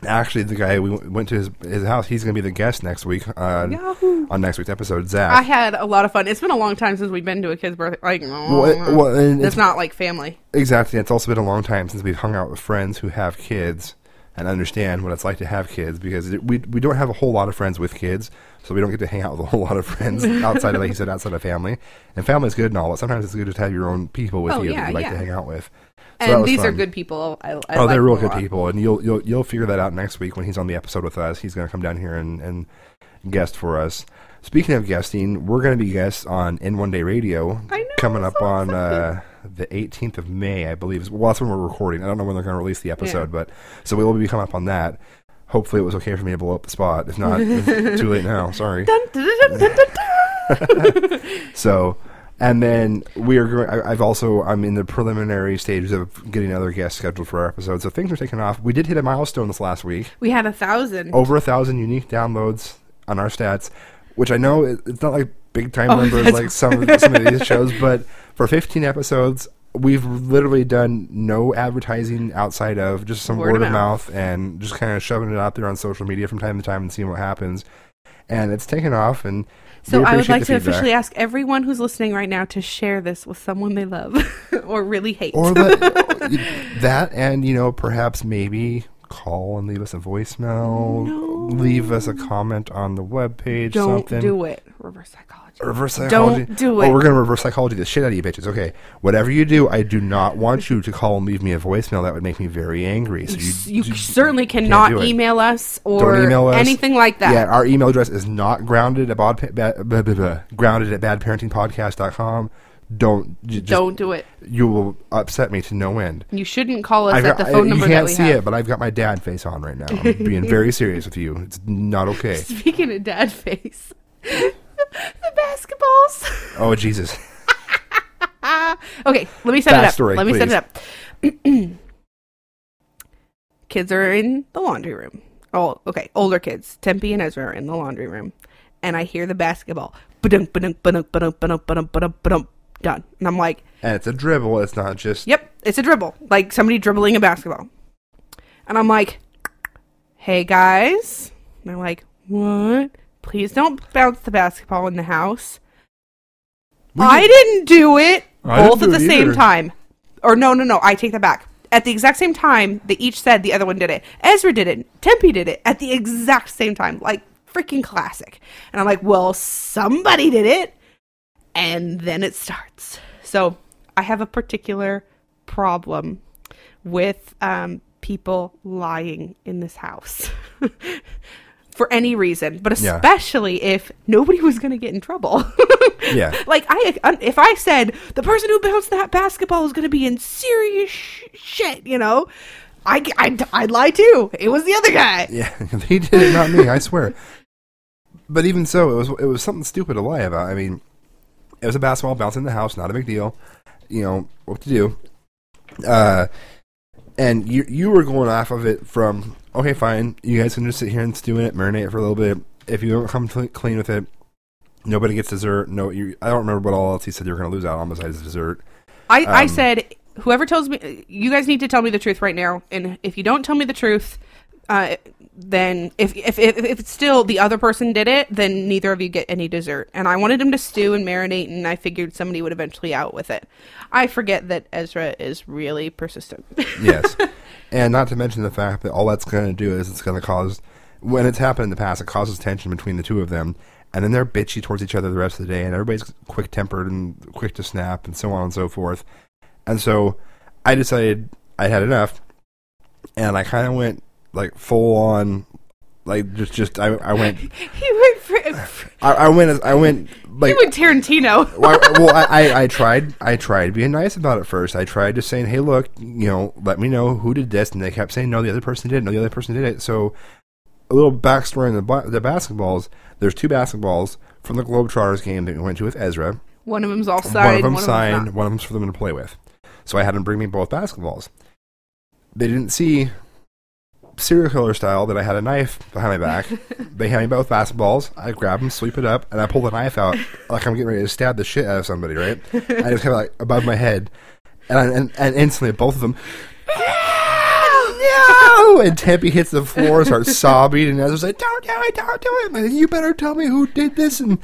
Actually, the guy we went to his his house. He's going to be the guest next week uh, Yahoo! on next week's episode. Zach, I had a lot of fun. It's been a long time since we've been to a kid's birthday. Like, well, it- well, it's not like family. exactly. It's also been a long time since we've hung out with friends who have kids and understand what it's like to have kids because we we don't have a whole lot of friends with kids, so we don't get to hang out with a whole lot of friends outside of like you said outside of family. And family's good and all, but sometimes it's good to have your own people with Oh, you yeah, that you like yeah. to hang out with. And these are good people. I, I oh, like they're real good people, and you'll you'll you'll figure that out next week when he's on the episode with us. He's going to come down here and and guest for us. Speaking of guesting, we're going to be guests on In One Day Radio I know, coming up so on uh, the 18th of May, I believe. Well, that's when we're recording. I don't know when they're going to release the episode, Yeah. but so we will be coming up on that. Hopefully, it was okay for me to blow up the spot. If not, too late now. Sorry. Dun, dun, dun. So, and then we are going. I've also I'm in the preliminary stages of getting other guests scheduled for our episode. So things are taking off. We did hit a milestone this last week. We had a thousand. Over a thousand unique downloads on our stats, which I know it's not like big time Oh, numbers like some of, some of these shows, but for 15 episodes. We've literally done no advertising outside of just some word, of mouth. and just kind of shoving it out there on social media from time to time and seeing what happens. And it's taken off, and So I would like to feedback. officially ask everyone who's listening right now to share this with someone they love or really hate. or let, that and you know perhaps maybe call and leave us a voicemail No. Leave us a comment on the webpage Don't something. do it. Reverse psychology. reverse psychology? Don't do oh it. we're gonna reverse psychology the shit out of you bitches. Okay. Whatever you do i do not want you to call and leave me a voicemail. That would make me very angry. So you, You, certainly cannot email us or email us. anything like that. yeah our email address is not grounded at bod, bad, grounded at badparentingpodcast.com don't just, Don't do it. you will upset me to no end You shouldn't call us I've at got- the phone I- number you can't see have. it, but I've got my dad face on right now. I'm being very serious with you. It's not okay. Speaking of dad face, the basketballs. Oh Jesus! Okay, let me set it up. Let me set it up. kids are in the laundry room. Oh, okay, older kids. Tempe and Ezra are in the laundry room, and I hear the basketball. Ba-dunk, ba-dunk, ba-dunk, ba-dunk, ba-dunk, ba-dunk, ba-dunk, ba-dunk, Done. And I'm like, And it's a dribble. It's not just. Yep, it's a dribble. Like somebody dribbling a basketball. And I'm like, hey guys. And they're like, what? Please don't bounce the basketball in the house. I didn't do it. I both at the same either. time. Or no, no, no. I take that back. At the exact same time, they each said the other one did it. Ezra did it. Tempe did it at the exact same time. Like freaking classic. And I'm like, well, somebody did it and then it starts. So I have a particular problem with um, people lying in this house for any reason, but Yeah. especially if nobody was going to get in trouble. Yeah. like I, if I said the person who bounced that basketball is going to be in serious sh- shit, you know, I, I, I'd lie too. It was the other guy. Yeah, he did it, not me. I swear. But even so, it was it was something stupid to lie about. I mean, it was a basketball bouncing in the house, not a big deal. You know what to do. Uh, and you you were going off of it from okay, fine. You guys can just sit here and stew in it, marinate it for a little bit. If you don't come clean with it, nobody gets dessert. No, you. I don't remember what all else he said you were going to lose out on besides dessert. I, I Um, said, whoever tells me, you guys need to tell me the truth right now. And if you don't tell me the truth, uh, then if, if, if, if it's still the other person did it, then neither of you get any dessert. And I wanted him to stew and marinate, and I figured somebody would eventually out with it. I forget that Ezra is really persistent. Yes. and not to mention the fact that all that's going to do is it's going to cause, when it's happened in the past, it causes tension between the two of them. And then they're bitchy towards each other the rest of the day, and everybody's quick tempered and quick to snap, and so on and so forth. And so I decided I had enough, and I kind of went like full on, like just, just I, I went, he went, for, I, I went, I went like he went Tarantino. well, I, well, I, I, tried. I tried being nice about it first. I tried just saying, "Hey, look, you know, let me know who did this," and they kept saying, "No, the other person did it. No, the other person did it." So, a little backstory on the the basketballs. There's two basketballs from the Globetrotters game that we went to with Ezra. One of them's all signed. one of them one signed. not. one of them's for them to play with. So I had them bring me both basketballs. They didn't see serial killer style that I had a knife behind my back. they hand me both basketballs. I grab them, sweep it up, and I pull the knife out like I'm getting ready to stab the shit out of somebody. Right? I just kind of like above my head, and, I, and and instantly both of them. No! And Tempe hits the floor, starts sobbing, and Ezra's like, "Don't do it! Don't do it!" Like, you better tell me who did this. And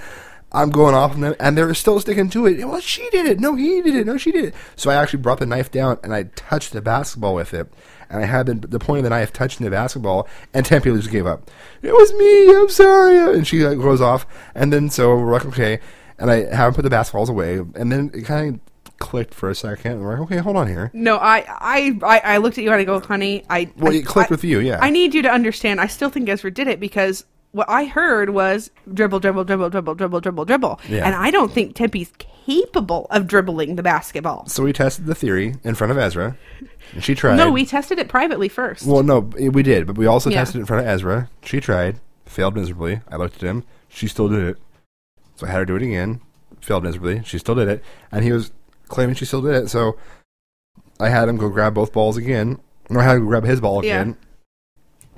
I'm going off on them, and they're still sticking to it. Well, she did it. No, he did it. No, she did it. So I actually brought the knife down, and I touched the basketball with it. And I had the, the point of the knife touching the basketball, and Tempe just gave up. It was me. I'm sorry. And she like goes off, and then so we're like, okay. And I haven't put the basketballs away, and then it kind of clicked for a second. And we're like, okay, hold on here. No, I, I, I, I looked at you and I go, honey, I. Well, I, it clicked I- with you, yeah. I need you to understand. I still think Ezra did it because what I heard was dribble, dribble, dribble, dribble, dribble, dribble, dribble, Yeah. and I don't think Tempe's capable of dribbling the basketball. So we tested the theory in front of Ezra, and she tried. No, we tested it privately first. Well, no, we did, but we also Yeah. tested it in front of Ezra. She tried, failed miserably. I looked at him. She still did it. So I had her do it again. Failed miserably. She still did it, and he was claiming she still did it. So I had him go grab both balls again. No, I had him grab his ball Yeah.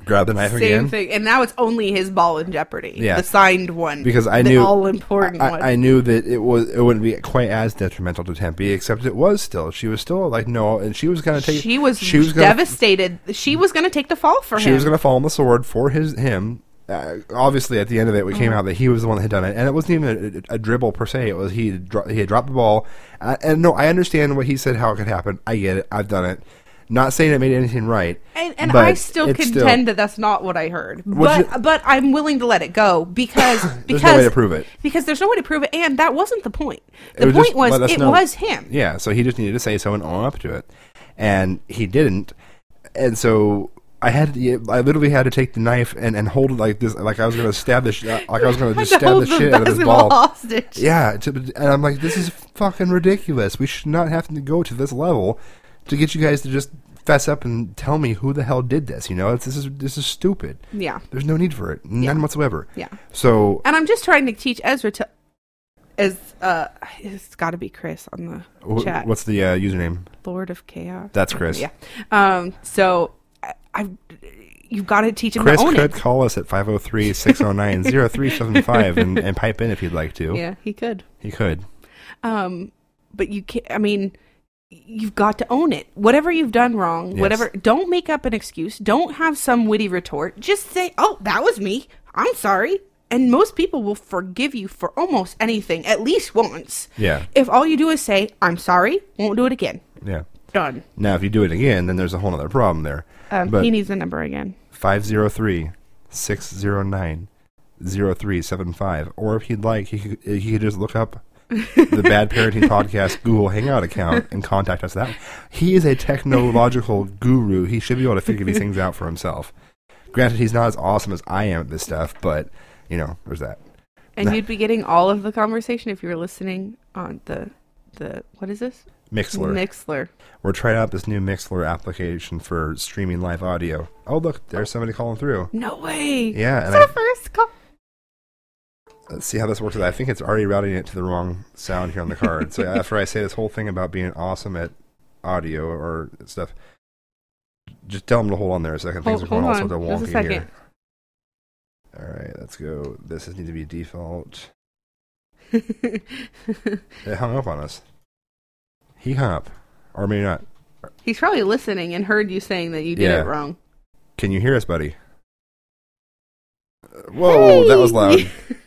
Grab the knife Same again. thing, and now it's only his ball in jeopardy. Yeah. the signed one Because I the knew- all important I, one. I knew that it was it wouldn't be quite as detrimental to Tempe, except it was still. She was still like no, and she was gonna take. she was, she was gonna, devastated. She was going to take the fall for him. She him. was going to fall on the sword for his him. Uh, obviously, at the end of it, we Uh-huh. came out that he was the one that had done it, and it wasn't even a, a dribble per se. It was he had dro- he had dropped the ball, and no, I understand what he said, how it could happen. I get it. I've done it. Not saying it made anything right, And, and I still contend that that's not what I heard. But your- but I'm willing to let it go because because There's no way to prove it. Because there's no way to prove it, and that wasn't the point. The was point was it know. was him. Yeah, so he just needed to say so and own up to it, and he didn't, and so. I had to, I literally had to take the knife and, and hold it like this, like I was going to stab the sh- uh, like I was going to just stab the the shit out of this ball. Yeah, to, and I'm like, this is fucking ridiculous. We should not have to go to this level to get you guys to just fess up and tell me who the hell did this. You know, it's, this is this is stupid. Yeah. There's no need for it, none whatsoever. Yeah. So And I'm just trying to teach Ezra to as uh it's got to be Chris on the wh- chat. what's the uh, username? Lord of Chaos. That's Chris. Yeah. Um so I, I you've got to teach him Chris to own could it. call us at 503-609-0375 and, and pipe in if he'd like to. Yeah, he could. He could. Um, but you can't. I mean, you've got to own it. Whatever you've done wrong, Yes. whatever. Don't make up an excuse. Don't have some witty retort. Just say, "Oh, that was me. I'm sorry." And most people will forgive you for almost anything, at least once. Yeah. If all you do is say, "I'm sorry," won't do it again. Yeah. Done. Now, if you do it again, then there's a whole other problem there. Um, but he needs the number again. 503 609 0375. Or if he'd like, he could, he could just look up the Bad Parenting Podcast Google Hangout account and contact us that way. He is a technological guru. He should be able to figure these things out for himself. Granted, he's not as awesome as I am at this stuff, but, you know, there's that. And you'd be getting all of the conversation if you were listening on the the what is this? Mixlr. Mixlr. We're trying out this new Mixlr application for streaming live audio. Oh, look, there's somebody calling through. No way. Yeah, It's our I- first call. Let's see how this works. I think it's already routing it to the wrong sound here on the card. so after I say this whole thing about being awesome at audio or stuff, just tell them to hold on there a second. Things Hold, are going hold all sorts of wonky here. All right, let's go. This needs to be default. It hung up on us. He hung up, or maybe not. He's probably listening and heard you saying that you did Yeah. it wrong. Can you hear us, buddy? Uh, Whoa, that was loud.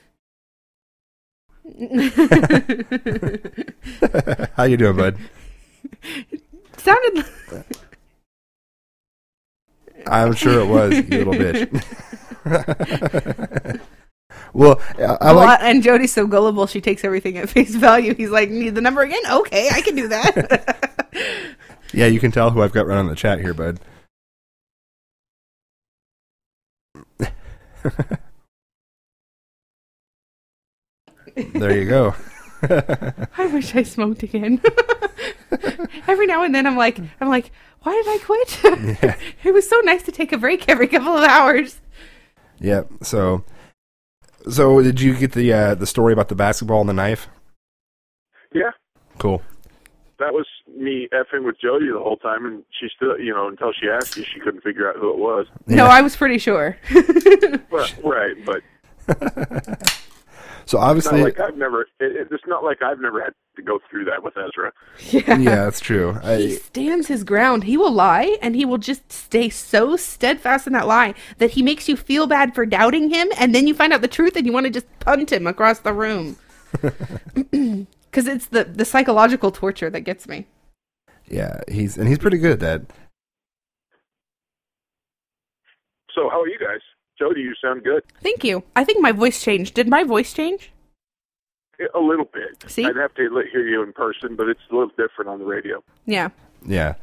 How you doing, bud? Sounded. I'm sure it was, you little bitch. well, I, I well, like. and Jody's so gullible; she takes everything at face value. He's like, "Need the number again? Okay, I can do that." Yeah, you can tell who I've got running the chat here, bud. There you go. I wish I smoked again. every now and then, I'm like, I'm like, why did I quit? Yeah. it was so nice to take a break every couple of hours. Yeah. So, so did you get the uh, the story about the basketball and the knife? Yeah, Cool. that was me effing with Jody the whole time, and she still, you know, until she asked you, she couldn't figure out who it was. No, I was pretty sure. Well, right, but So it's not obviously, like I've never. It, it's not like I've never had to go through that with Ezra. yeah. yeah, that's true. He stands his ground. He will lie, and he will just stay so steadfast in that lie that he makes you feel bad for doubting him, and then you find out the truth, and you want to just punt him across the room. Because it's the the psychological torture that gets me. yeah, he's and he's pretty good at that. So how are you guys? Jody, you sound good. Thank you. I think my voice changed. Did my voice change? A little bit. See? I'd have to hear you in person, but it's a little different on the radio. Yeah. Yeah.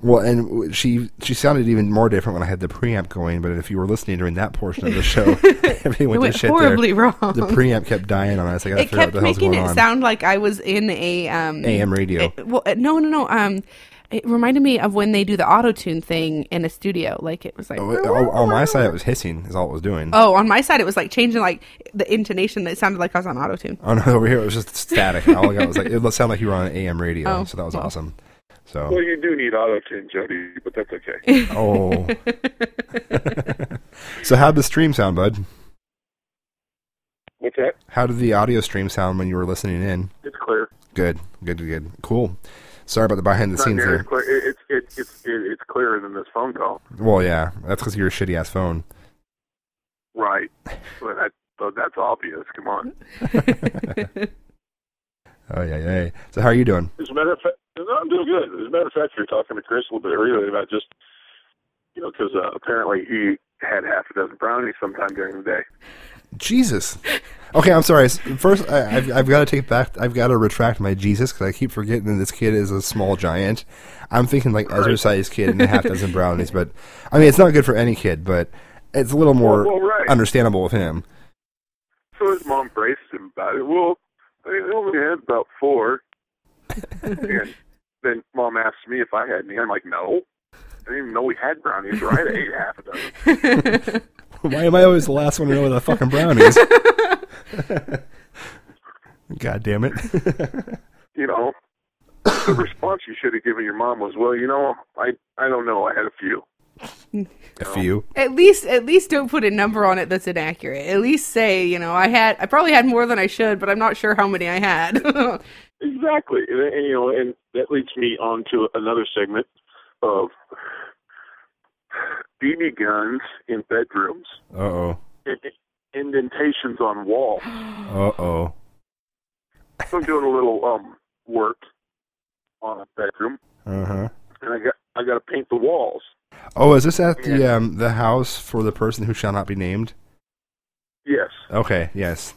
Well, and she she sounded even more different when I had the preamp going. But if you were listening during that portion of the show, everything It went, went to shit horribly there. wrong. The preamp kept dying on us. I it figure out kept what the making it on. sound like I was in a um, AM radio. it- well, uh, no, no, no. Um, it reminded me of when they do the auto tune thing in a studio. Like it was like. Oh, it- oh, oh, on my side, it was hissing. Is all it was doing. Oh, on my side, it was like changing like the intonation. That sounded like I was on auto tune. Oh no, over here it was just static. All I got was like it sounded like you were on AM radio, Oh, so that was well. awesome. So Well, you do need auto tune, Jody, but that's okay. oh, so how'd the stream sound, bud? What's that? How did the audio stream sound when you were listening in? It's clear. Good, good, good, cool. Sorry about the behind the scenes there. as clear. It, it's it's it's it, it's clearer than this phone call. Well, yeah, that's because you're a shitty ass phone. Right. But that but that's obvious. Come on. Oh yeah, yeah. So how are you doing? As a matter of fact, I'm doing good. As a matter of fact, you were talking to Chris a little bit earlier about just, you know, because uh, apparently he had half a dozen brownies sometime during the day. Jesus. Okay, I'm sorry. First, I, I've I've got to take back. I've got to retract my Jesus because I keep forgetting that this kid is a small giant. I'm thinking like Ezra sized kid and a half dozen brownies, but I mean it's not good for any kid, but it's a little more Well, well, right. understandable with him. So his mom braced him about it. Well, I only had about four. and then mom asked me if I had any. I'm like, no. I didn't even know we had brownies, or I'd have ate half a dozen. Why am I always the last one to know the fucking brownies? God damn it! You know, the response you should have given your mom was, well, you know, I I don't know. I had a few. a few. At least, at least don't put a number on it that's inaccurate. At least say, you know, I had, I probably had more than I should, but I'm not sure how many I had. Exactly, and, and you know, and that leads me on to another segment of BB guns in bedrooms, Uh oh. indentations on walls. Uh oh. So I'm doing a little um work on a bedroom, Uh huh. and I got I got to paint the walls. Oh, is this at the um the house for the person who shall not be named? Yes, Okay. Yes.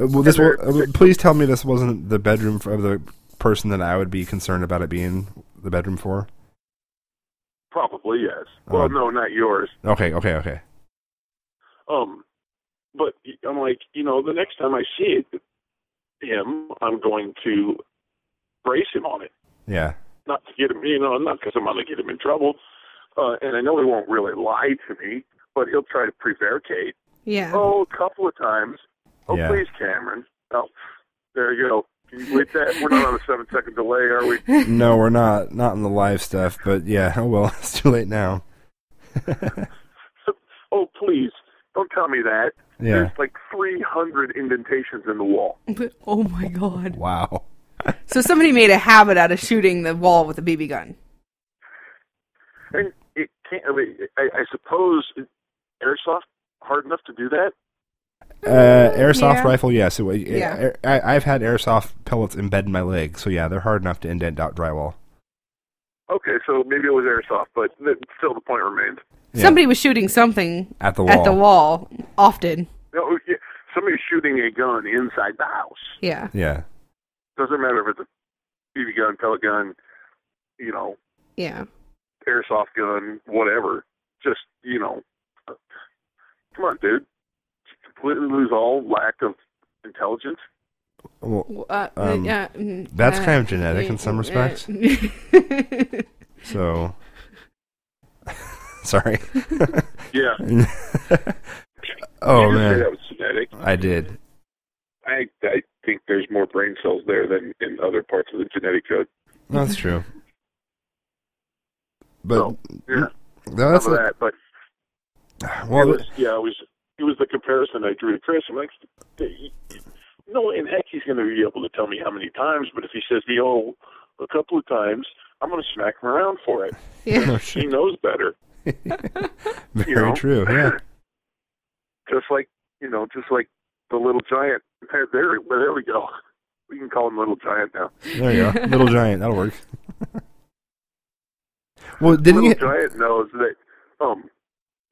Uh, Well, this will, uh, please tell me this wasn't the bedroom of the person that I would be concerned about it being the bedroom for. Probably yes. Well, Oh. no, not yours. Okay. Okay. Okay. Um, but I'm like, you know, the next time I see it, him, I'm going to brace him on it. Yeah. not to get him, you know, not because I'm going to get him in trouble. Uh, and I know he won't really lie to me, but he'll try to prevaricate. yeah. Oh, a couple of times. Oh, Yeah. please, Cameron. Oh, there you go. Can you believe that? We're not on a seven second delay, are we? No, we're not not in the live stuff, but yeah. Oh well, it's too late now. oh, please. Don't tell me that. Yeah. There's like 300 indentations in the wall. oh my god. Wow. So somebody made a habit out of shooting the wall with a BB gun. And it can't, I, mean, I, I suppose airsoft hard enough to do that? Uh, airsoft Yeah. rifle, yes. It, wa- Yeah. I, I've had airsoft pellets embed in my leg, so yeah, they're hard enough to indent out drywall. Okay, so maybe it was airsoft, but th- still the point remains. Yeah. Somebody was shooting something At the wall. at the wall often. No, yeah, somebody's shooting a gun inside the house. Yeah. Yeah. Doesn't matter if it's a BB gun, pellet gun, you know, Yeah. airsoft gun, whatever. Just you know, come on, dude. Completely lose all lack of intelligence. Well, Well, Uh, Um, yeah, mm, that's uh, kind of genetic in some respects. uh, So, sorry. Yeah. oh you man, that was genetic. I did. I I think there's more brain cells there than in other parts of the genetic code. That's true. But So, yeah, no, that's some a, that. But well. it was yeah, it was it was the comparison I drew to Chris. I'm like, no, and heck, he's going to be able to tell me how many times. But if he says the oh a couple of times, I'm going to smack him around for it. yeah. Oh, He knows better. Very you know? true. Yeah. just like you know, just like the little giant. There, there, well, there we go. We can call him Little Giant now. There you go. Little giant. That'll work. well, didn't Little you? Giant knows that. Um,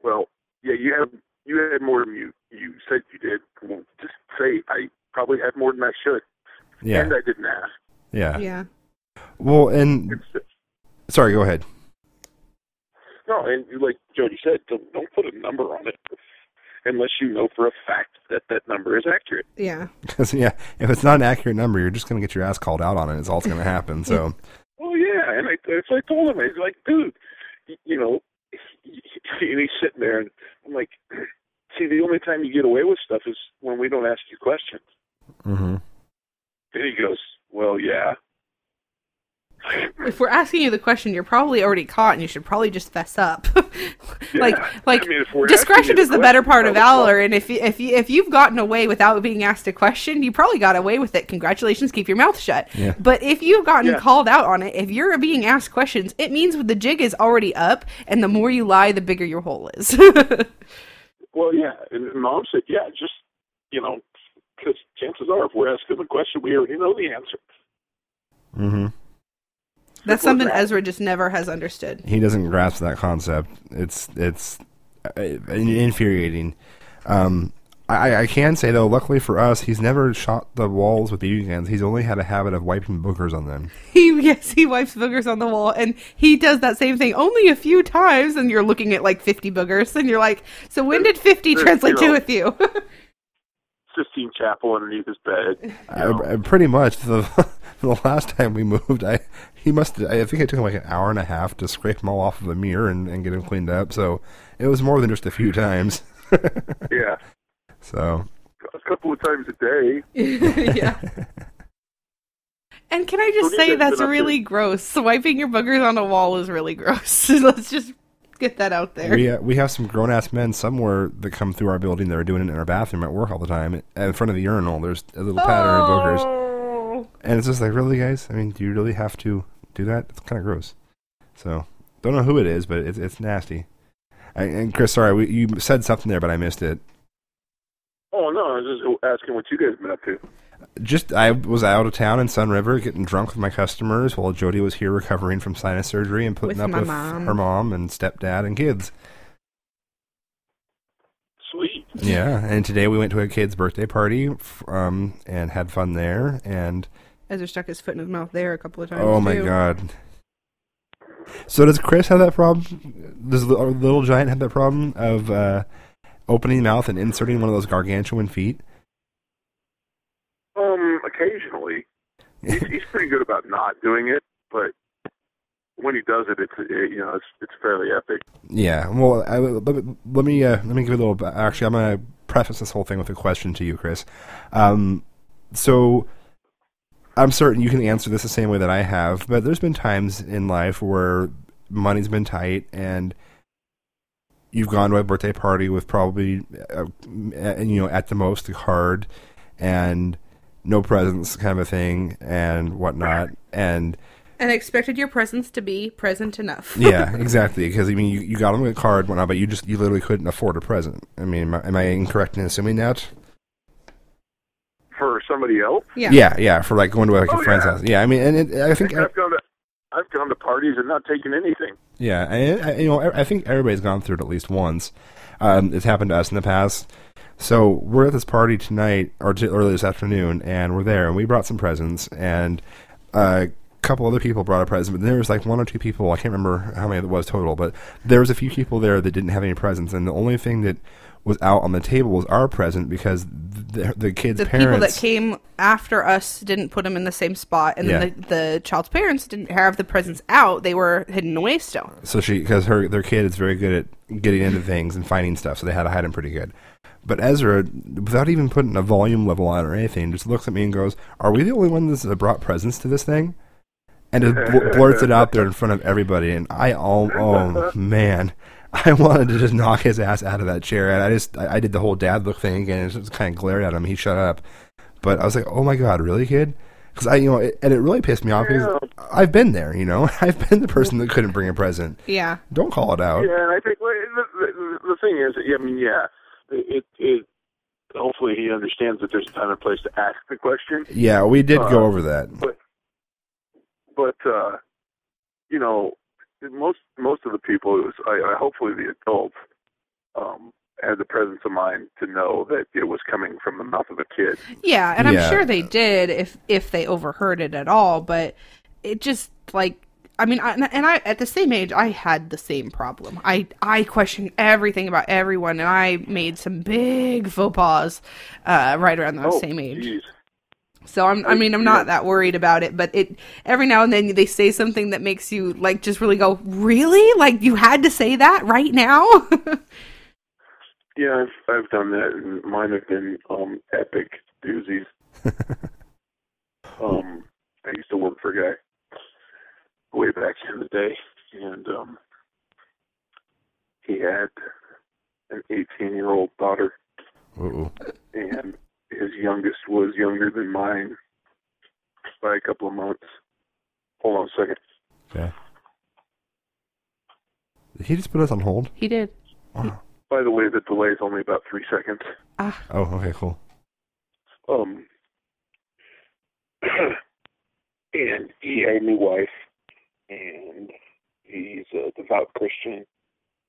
well, yeah, you have you had more than you you said you did. Well, just say I probably had more than I should, Yeah. and I didn't ask. Yeah. Yeah. Well, and It's, sorry. Go ahead. No, and like Jody said, don't, don't put a number on it unless you know for a fact that that number is accurate. Yeah. Because yeah, if it's not an accurate number, you're just going to get your ass called out on it. it. Is all that's going to happen. So Well, yeah, and I, so I told him, I was like, dude, you know, and he's sitting there, and I'm like, see, the only time you get away with stuff is when we don't ask you questions. hmm And he goes, well, yeah. If we're asking you the question, you're probably already caught, and you should probably just fess up. like, Yeah. like I mean, if we're asking discretion is the the better part of probably valor. And if you, if you, if you've gotten away without being asked a question, you probably got away with it. Congratulations, keep your mouth shut. Yeah. But if you've gotten Yeah. called out on it, if you're being asked questions, it means the jig is already up, and the more you lie, the bigger your hole is. Well, yeah. And mom said, yeah, just, you know, because chances are if we're asking the question, we already know the answer. hmm That's Simple something that. Ezra just never has understood. He doesn't grasp that concept. It's it's uh, infuriating. Um, I, I can say though, luckily for us, he's never shot the walls with BB guns. He's only had a habit of wiping boogers on them. He yes, he wipes boogers on the wall, and he does that same thing only a few times. And you're looking at like 50 boogers, and you're like, so when did 50 There's, translate you to with you? Sistine Chapel underneath his bed. you know. I- pretty much the the last time we moved, I he must I think it took him like an hour and a half to scrape them all off of the mirror and, and get them cleaned up. So it was more than just a few times. yeah. so A couple of times a day. yeah. And can I just So say that's guys that's been up really gross. Swiping your boogers on a wall is really gross. Let's just get that out there. we uh, we have some grown ass men somewhere that come through our building that are doing it in our bathroom at work all the time. In front of the urinal, there's a little pattern of boogers, Oh. And it's just like, really, guys? I mean, do you really have to do that? It's kind of gross. So don't know who it is, but it's it's nasty. I, and Chris, sorry, we, you said something there, but I missed it. Oh, no, I was just asking what you guys been up to. Just I was out of town in Sunriver getting drunk with my customers while Jody was here recovering from sinus surgery and putting With up with mom. her mom and stepdad and kids. Sweet. Yeah, and today we went to a kid's birthday party um, and had fun there. And Ezra stuck his foot in his mouth there a couple of times. oh my too. god! So does Chris have that problem? Does the little giant have that problem of uh, opening mouth and inserting one of those gargantuan feet? Um, occasionally. He's, he's pretty good about not doing it, but when he does it, it's it, you know it's it's fairly epic. Yeah. Well, I, let, let me uh, let me give you a little. Actually, I'm going to preface this whole thing with a question to you, Chris. Um, so I'm certain you can answer this the same way that I have, but there's been times in life where money's been tight and you've gone to a birthday party with probably, uh, you know, at the most a card and no presents, kind of a thing, and whatnot, and And expected your presence to be present enough. yeah, exactly. Because I mean, you, you got them a card, whatnot, but you just you literally couldn't afford a present. I mean, am I, am I incorrect in assuming that? For somebody else, yeah. Yeah, yeah, for like going to like a Oh, friend's yeah. house. Yeah, I mean, and it, I think I've gone to I've gone to parties and not taken anything. yeah, I, I, you know, I I think everybody's gone through it at least once. Um, it's happened to us in the past. So we're at this party tonight or t- early this afternoon, and we're there, and we brought some presents, and uh, a couple other people brought a present, but there was like one or two people. I can't remember how many it was total, but there was a few people there that didn't have any presents, and the only thing that was out on the table was our present because the, the kids' The parents. people that came after us didn't put them in the same spot, and Yeah. then the, the child's parents didn't have the presents out; they were hidden away still. So she, because her their kid is very good at getting into things and finding stuff, so they had to hide him pretty good. But Ezra, without even putting a volume level on or anything, just looks at me and goes, "Are we the only ones that brought presents to this thing?" And just bl- blurts it out there in front of everybody. And I, oh, oh man, I wanted to just knock his ass out of that chair. And I just, I, I did the whole dad look thing again, and just kind of glared at him. He shut up. But I was like, "Oh my god, really, kid?" Because I, you know, it, and it really pissed me off because I've been there. You know, I've been the person that couldn't bring a present. Yeah, Don't call it out. Yeah, and I think well, the, the, the thing is, I mean, yeah, it, it hopefully he understands that there's a time and place to ask the question, Yeah, we did go Uh, over that. but but uh, you know, most most of the people, it was I, I hopefully the adults, um, had the presence of mind to know that it was coming from the mouth of a kid. yeah, and I'm Yeah. sure they did if if they overheard it at all. But it just like I mean, I, and I at the same age, I had the same problem. I I questioned everything about everyone, and I made some big faux pas uh, right around that oh, same age. geez. So I'm, I mean, I'm not that worried about it, but it every now and then they say something that makes you like just really go, really? Like you had to say that right now? Yeah, I've I've done that, and mine have been um epic doozies. um, I used to work for a guy way back in the day, and um, he had an 18-year-old daughter, Uh-oh. and his youngest was younger than mine by a couple of months. Hold on a second. Okay. Did he just put us on hold? he did. Wow. By the way, the delay is only about three seconds. Ah, Oh, okay, cool. Um, and he had a new wife, and he's a devout Christian,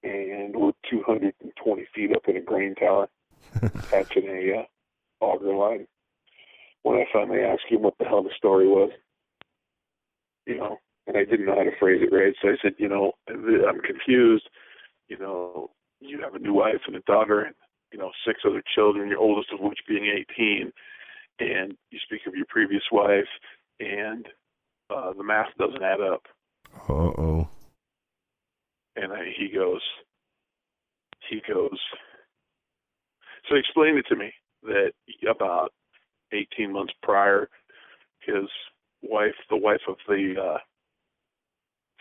and we're 220 feet up in a grain tower, catching a uh, auger line. When I finally asked him what the hell the story was, you know, and I didn't know how to phrase it right, so I said, you know, I'm confused. You know, you have a new wife and a daughter, and you know, six other children, your oldest of which being 18, and you speak of your previous wife, and uh, the math doesn't add up. Uh-oh. And I, he goes, he goes, so he explained it to me that about 18 months prior, his wife, the wife of the uh,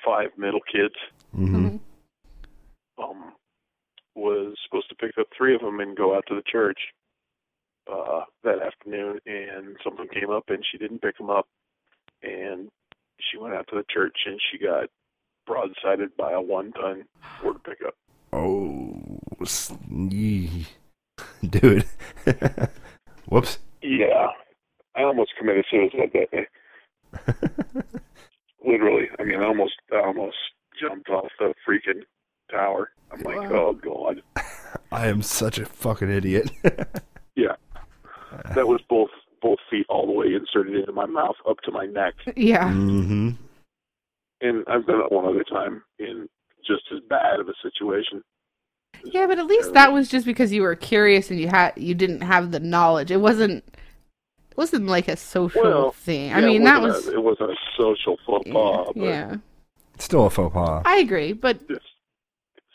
five middle kids, Mm-hmm. um, was supposed to pick up three of them and go out to the church uh, that afternoon, and something came up and she didn't pick them up, and she went out to the church and she got broadsided by a one-ton Ford pickup. Oh, s- yee. dude. Whoops. Yeah, I almost committed suicide that day. Literally, I mean, I almost, I almost jumped off the freaking tower. I'm like, oh god, I am such a fucking idiot. yeah. That was both both feet all the way inserted into my mouth up to my neck. yeah. mm-hmm. And I've done it one other time in just as bad of a situation. Yeah, but at least that was just because you were curious and you had you didn't have the knowledge. It wasn't it wasn't like a social Well, thing. I Yeah, mean, that wasn't a, it wasn't a social faux pas, but yeah. Still a faux pas. I agree, but it's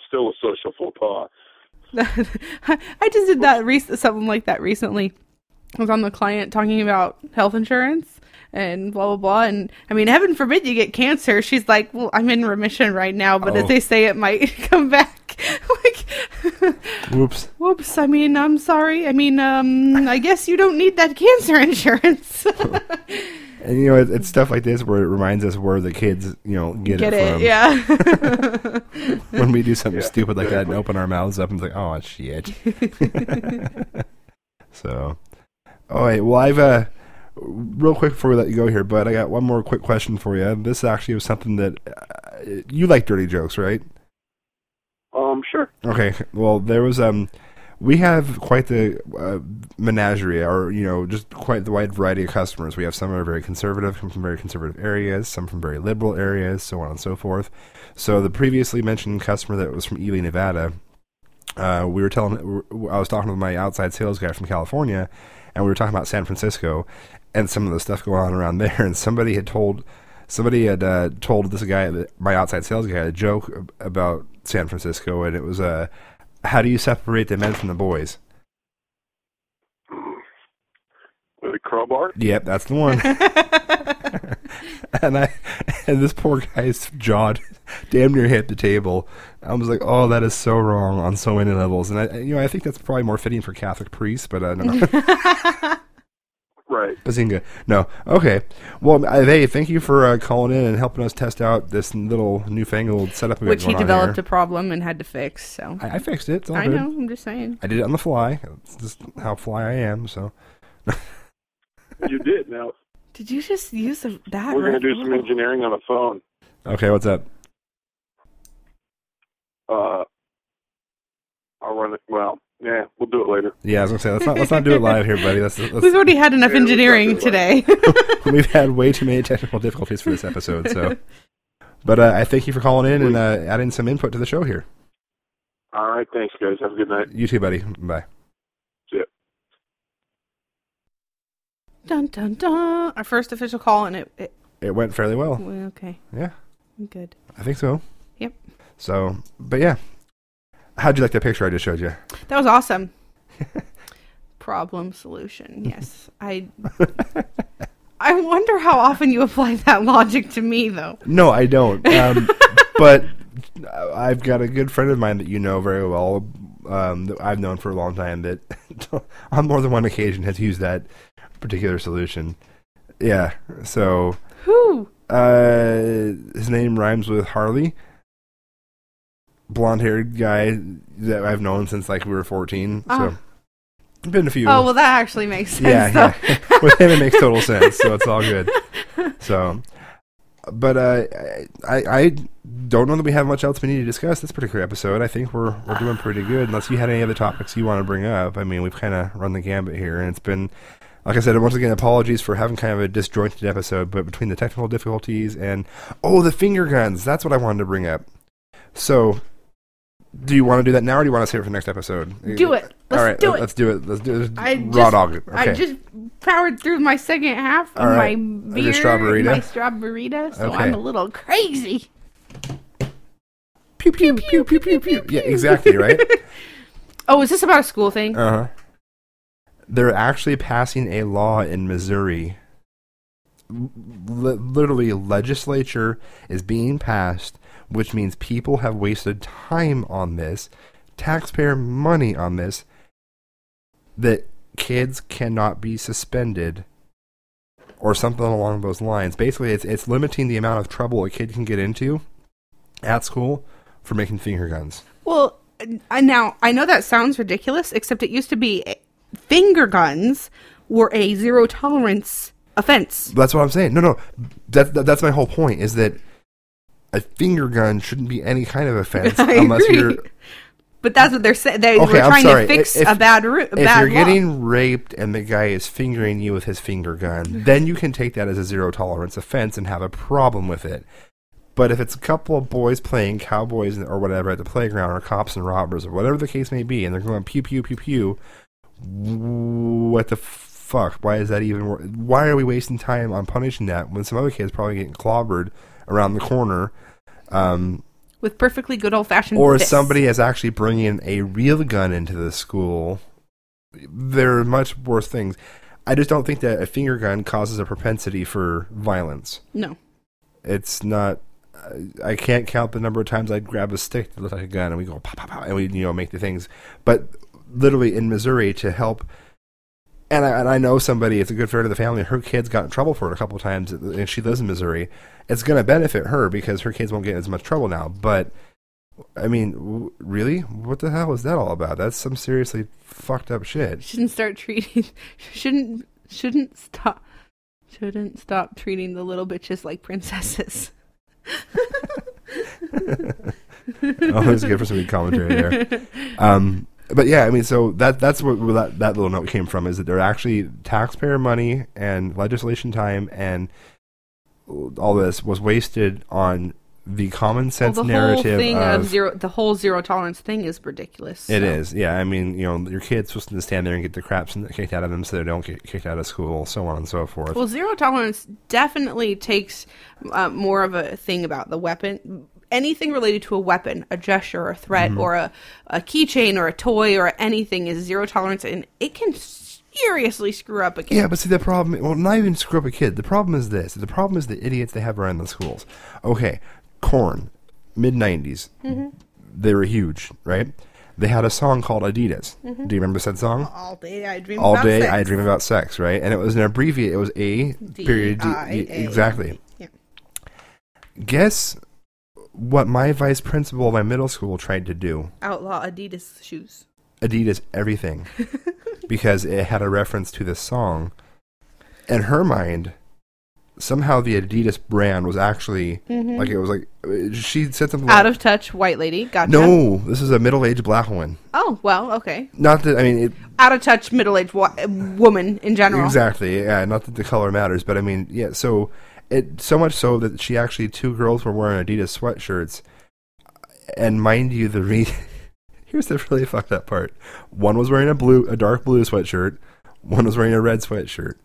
still a social faux pas. I just did that rec- something like that recently. I was on the client talking about health insurance and blah blah blah. And I mean, heaven forbid you get cancer. She's like, "Well, I'm in remission right now, but Oh. as they say, it might come back." Like, Whoops. whoops. I mean, I'm sorry. I mean, um, I guess you don't need that cancer insurance. And you know, it, it's stuff like this where it reminds us where the kids, you know, get, Get it it? from. Yeah. When we do something Yeah, stupid like that and open our mouths up and it's like, oh shit. so, all right. Well, I've uh, real quick before we let you go here, but I got one more quick question for you. This actually was something that uh, you like dirty jokes, right? Um, sure. Okay. Well, there was um, we have quite the uh, menagerie, or you know, just quite the wide variety of customers. We have some are very conservative, come from very conservative areas, some from very liberal areas, so on and so forth. So the previously mentioned customer that was from Ely, Nevada, uh, we were telling, I was talking with my outside sales guy from California, and we were talking about San Francisco and some of the stuff going on around there. And somebody had told, somebody had uh, told this guy, my outside sales guy, a joke about San Francisco, and it was uh, how do you separate the men from the boys? With a crowbar? Yep, that's the one. and I and this poor guy's jaw damn near hit the table. I was like, "Oh, that is so wrong on so many levels." And I, you know, I think that's probably more fitting for Catholic priests, but uh, no, Right. Bazinga. No, okay. Well, uh, hey, thank you for uh, calling in and helping us test out this little newfangled setup. Which he developed here. a problem and had to fix. So I, I fixed it. I good. know. I'm just saying. I did it on the fly. It's just how fly I am. So You did. Now Did you just use the, that? we're gonna do some engineering on the phone. okay, what's up? Uh, I'll run it. Well, yeah, we'll do it later. Yeah, I was gonna say let's not let's not do it live here, buddy. Let's, let's, We've already had enough Yeah, engineering today. We've had way too many technical difficulties for this episode, so. But uh, I thank you for calling in and uh, adding some input to the show here. All right, thanks, guys. Have a good night. You too, buddy. Bye. See ya. Dun dun dun. Our first official call, and it. it It went fairly well. well, okay, Yeah, good. I think so. Yep. So, but yeah. How'd you like that picture I just showed you? That was awesome. Problem solution. Yes, I. I wonder how often you apply that logic to me, though. No, I don't. Um, but I've got a good friend of mine that you know very well, um, that I've known for a long time, that on more than one occasion has used that particular solution. Yeah. So Who? uh, his name rhymes with Harley. Blonde haired guy that I've known since like we were 14. Ah. So, been a few. Oh well, that actually makes sense. yeah, though. yeah. With him, it makes total sense. So it's all good. So, but uh, I I don't know that we have much else we need to discuss this particular episode. I think we're we're doing pretty good. Unless you had any other topics you want to bring up. I mean, we've kind of run the gambit here, and it's been. Like I said, once again, apologies for having kind of a disjointed episode, but between the technical difficulties and oh, the finger guns, that's what I wanted to bring up. So, do you want to do that now, or do you want to save it for the next episode? Do it. Let's All right, do it. Let's do it. Let's do it. I Raw just, dog it. Okay. I just powered through my second half of All right. my Of beer, your strawberryta? my strawberryta, so Okay. I'm a little crazy. pew pew pew pew pew pew. Yeah, exactly right. Oh, is this about a school thing? Uh huh. They're actually passing a law in Missouri. L- literally, legislature is being passed, which means people have wasted time on this, taxpayer money on this, that kids cannot be suspended or something along those lines. Basically, it's it's limiting the amount of trouble a kid can get into at school for making finger guns. Well, I now I know that sounds ridiculous, except it used to be finger guns were a zero tolerance offense. That's what I'm saying. No, no, that, that that's my whole point. Is that a finger gun shouldn't be any kind of offense unless agree. you're But that's what they're saying. They Okay, were I'm trying sorry. to fix If- a bad a if bad you're law. getting raped and the guy is fingering you with his finger gun, mm-hmm. then you can take that as a zero tolerance offense and have a problem with it. But if it's a couple of boys playing cowboys or whatever at the playground, or cops and robbers, or whatever the case may be, and they're going pew pew pew pew, what the fuck? Why is that even? Why are we wasting time on punishing that when some other kids probably getting clobbered around the corner? Um, with perfectly good old fashioned. or somebody is actually bringing a real gun into the school. There are much worse things. I just don't think that a finger gun causes a propensity for violence. No, It's not. I can't count the number of times I'd grab a stick that looked like a gun and we go pop pop pop and we you know make the things. But literally in Missouri to help. And I, and I know somebody, it's a good friend of the family, her kids got in trouble for it a couple of times, and she lives in Missouri. It's going to benefit her because her kids won't get in as much trouble now. But I mean, w- really? What the hell is that all about? That's some seriously fucked up shit. shouldn't start treating. Shouldn't shouldn't stop. Shouldn't stop treating the little bitches like princesses. oh, that's good for some good commentary there. Um, but yeah, I mean, so that that's what where that that little note came from is that they're actually taxpayer money and legislation time and all this was wasted on the common Well, sense the whole narrative thing of, of, zero, the whole zero tolerance thing is ridiculous. It so. is, yeah. I mean, you know, your kid's supposed to stand there and get the crap kicked out of them so they don't get kicked out of school, so on and so forth. Well, zero tolerance definitely takes uh, more of a thing about the weapon. Anything related to a weapon, a gesture, or a threat, Mm-hmm. or a, a keychain, or a toy, or anything is zero tolerance, and it can seriously screw up a kid. Yeah, but see the problem. Well, not even screw up a kid. The problem is this. The problem is the idiots they have around the schools. Okay, Korn, mid '90s. They were huge, right? They had a song called Adidas. Do you remember said song? All day I dream All about day sex. I dream about sex, right? And it was an abbreviate. It was A period D, exactly. Yeah. Guess what my vice principal of my middle school tried to do? Outlaw Adidas shoes. Adidas everything because it had a reference to this song. In her mind, somehow the Adidas brand was actually like it was like she said something Mm-hmm. Out like, of touch white lady. Gotcha. No, this is a middle-aged black woman. Oh well, okay. Not that I mean it, Out of touch middle aged wa- woman in general. exactly. Yeah, not that the color matters, but I mean yeah. So It so much so that she actually two girls were wearing Adidas sweatshirts, and mind you, the re- here's the really fucked up part. One was wearing a blue, a dark blue sweatshirt. One was wearing a red sweatshirt.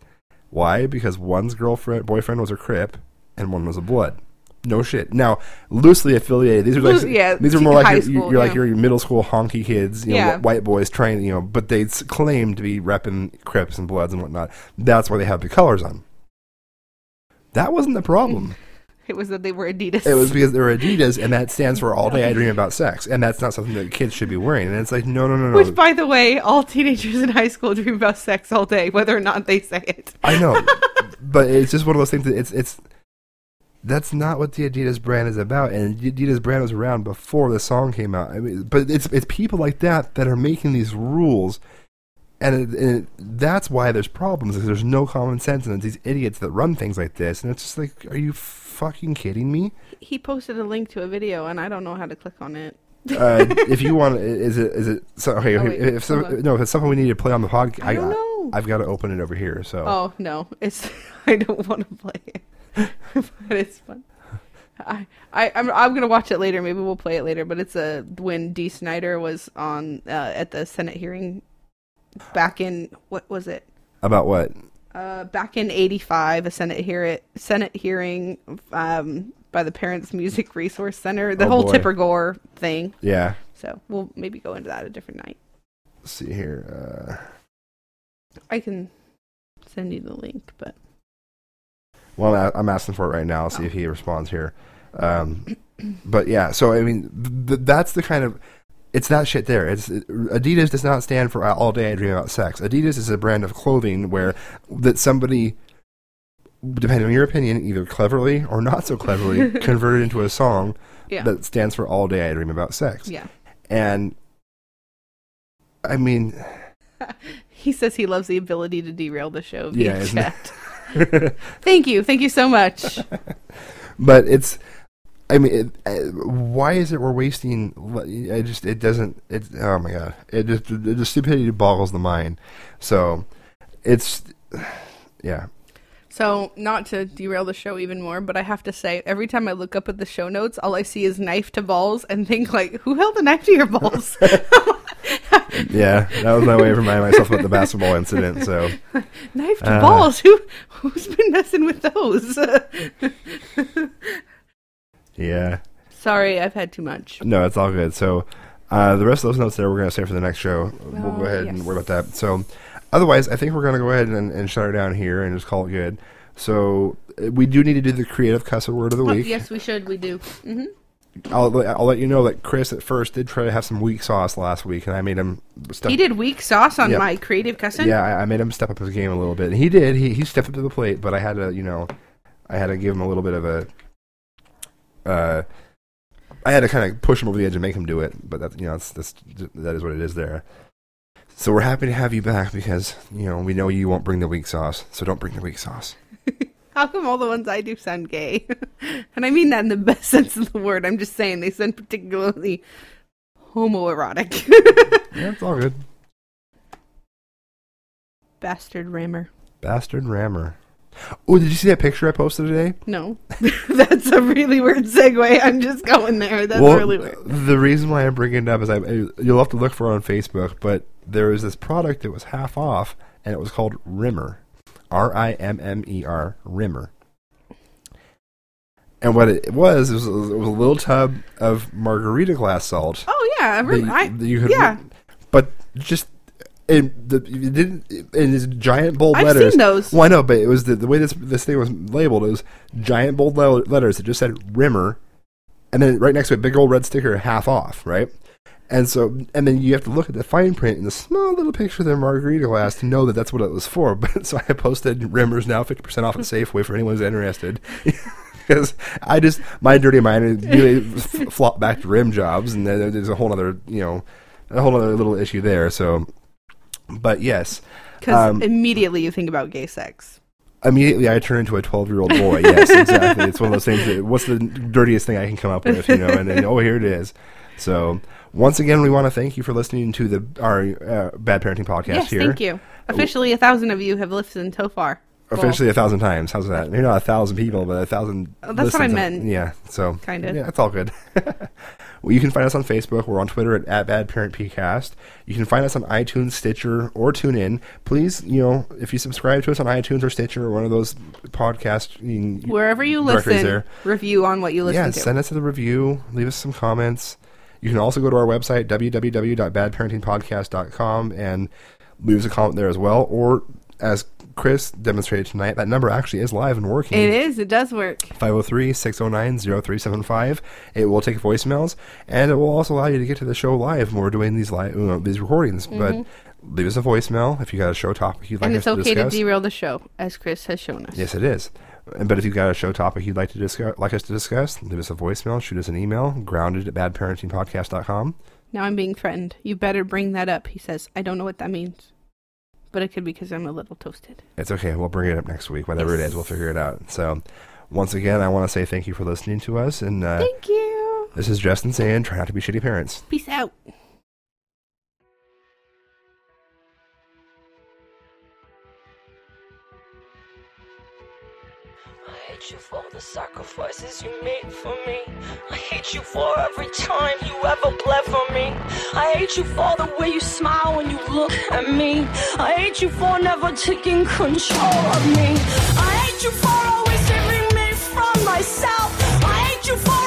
Why? Because one's girlfriend, boyfriend was a Crip, and one was a Blood. No shit. Now, loosely affiliated. These are like yeah, these are more like your, school, you're like yeah. your middle school honky kids, you know, Yeah. white boys trying, you know, but they claim to be repping Crips and Bloods and whatnot. That's why they have the colors on. That wasn't the problem. It was that they were Adidas. It was because they were Adidas, and that stands for All Day I Dream About Sex, and that's not something that kids should be wearing. And it's like, no, no, no, no. Which, by the way, all teenagers in high school dream about sex all day, whether or not they say it. I know, but it's just one of those things that it's it's that's not what the Adidas brand is about, and Adidas brand was around before the song came out. I mean, but it's it's people like that that are making these rules, and, it, and it, that's why there's problems. Is there's no common sense, and it's these idiots that run things like this, and it's just like, are you fucking kidding me? He posted a link to a video, and I don't know how to click on it. Uh, if you want, is it is it so, okay? Oh, wait, if some, no, if it's something we need to play on the podcast, I don't know. I've got to open it over here. So Oh no, it's I don't want to play it, but it's fun. I, I I'm I'm gonna watch it later. Maybe we'll play it later. But it's a when Dee Snider was on uh, at the Senate hearing back in what was it? about what? Uh, back in '85, a Senate hear Senate hearing um, by the Parents Music Resource Center. The Oh, whole boy. Tipper Gore thing. Yeah. So we'll maybe go into that a different night. Let's see here. Uh, I can send you the link, but Well, I'm asking for it right now. I'll see if he responds here. Um, but yeah, so I mean, th- th- that's the kind of it's that shit there. It's Adidas does not stand for all day I dream about sex. Adidas is a brand of clothing where that somebody, depending on your opinion, either cleverly or not so cleverly, converted into a song yeah, that stands for all day I dream about sex. yeah. And I mean, He says he loves the ability to derail the show Yeah, via isn't chat. Thank you, thank you so much. but it's i mean it, why is it we're wasting i just it doesn't it oh my god it just the, the stupidity boggles the mind so it's yeah So, not to derail the show even more, but I have to say, every time I look up at the show notes, all I see is knife to balls and think like, who held the knife to your balls? yeah that was my way of reminding myself about the basketball incident so knife to Uh. balls? Who who's been messing with those? Yeah Sorry, I've had too much. no it's all good so uh, the rest of those notes there we're going to save for the next show we'll go Oh, ahead yes. and worry about that so otherwise i think we're going to go ahead and, and shut her down here and just call it good so uh, we do need to do the creative cuss word of the Oh, week yes, we should. We do. Mm-hmm. I'll, I'll let you know that Chris at first did try to have some weak sauce last week, and I made him step. He did weak sauce on Yeah. my creative cussing. Yeah, I, I made him step up his game a little bit, and he did. He he stepped up to the plate, but I had to, you know, I had to give him a little bit of a. Uh, I had to kind of push him over the edge and make him do it, but that you know that's, that's that is what it is there. So we're happy to have you back because you know we know you won't bring the weak sauce, so don't bring the weak sauce. How come all the ones I do sound gay? and I mean that in the best sense of the word. I'm just saying they sound particularly homoerotic. Yeah, it's all good. Bastard rammer. Bastard rammer. Oh, did you see that picture I posted today? No. That's a really weird segue. I'm just going there. That's well, really weird. The reason why I'm bringing it up is I, you'll have to look for it on Facebook, but there was this product that was half off, and it was called Rimmer, R I M M E R, Rimmer. And what it was, it was, it was a little tub of margarita glass salt. Oh yeah, I, that re- you- that you could- yeah. but just in the it didn't in these giant bold I've letters. seen those. Well, I know, but it was the, the way this this thing was labeled. It was giant bold le- letters that just said Rimmer, and then right next to it, big old red sticker, half off, right? And so, and then you have to look at the fine print in the small little picture of the margarita glass to know that that's what it was for. But so I posted Rimmer's now fifty percent off at Safeway for anyone who's interested. Because I just my dirty mind really f- flop back to rim jobs, and then there's a whole other you know a whole other little issue there. So, but yes, Because um, immediately you think about gay sex. immediately I turn into a 12 year old boy. Yes, exactly. it's one of those things. That, what's the dirtiest thing I can come up with, you know? And then oh, here it is. So once again, we want to thank you for listening to the our uh, bad parenting podcast Yes, here. thank you. Officially, a thousand of you have listened so far. Officially a thousand times. How's that? Maybe not a thousand people, but a thousand. Oh, that's what I meant. Yeah. So Kinda. Yeah, it's all good. well, you can find us on Facebook. We're on Twitter at, at Bad Parent PCast. You can find us on iTunes, Stitcher, or TuneIn. Please, you know, if you subscribe to us on iTunes or Stitcher or one of those podcast you can- Wherever you listen, there. review on what you listen yeah, to. send us a review. Leave us some comments. You can also go to our website www.badparentingpodcast.com and leave us a comment there as well. Or as Chris demonstrated tonight, that number actually is live and working. it is. It does work. 503-609-0375. It will take voicemails, and it will also allow you to get to the show live when we're doing these live you know, these recordings. But leave us a voicemail if you got a show topic you'd like Mm-hmm. and us it's to okay to derail the show, as Chris has shown us. Yes, it is. But if you've got a show topic you'd like to discuss, like us to discuss, leave us a voicemail, shoot us an email, grounded at badparentingpodcast.com. Now I'm being threatened. You better bring that up, he says. I don't know what that means. But it could be because I'm a little toasted. It's okay. We'll bring it up next week. Whatever it is, we'll figure it out. So, once again, I want to say thank you for listening to us. And uh, Thank you. this is Justin saying, try not to be shitty parents. Peace out. Hate you for the sacrifices you made for me. I hate you for every time you ever bled for me. I hate you for the way you smile when you look at me. I hate you for never taking control of me. I hate you for always saving me from myself. I hate you for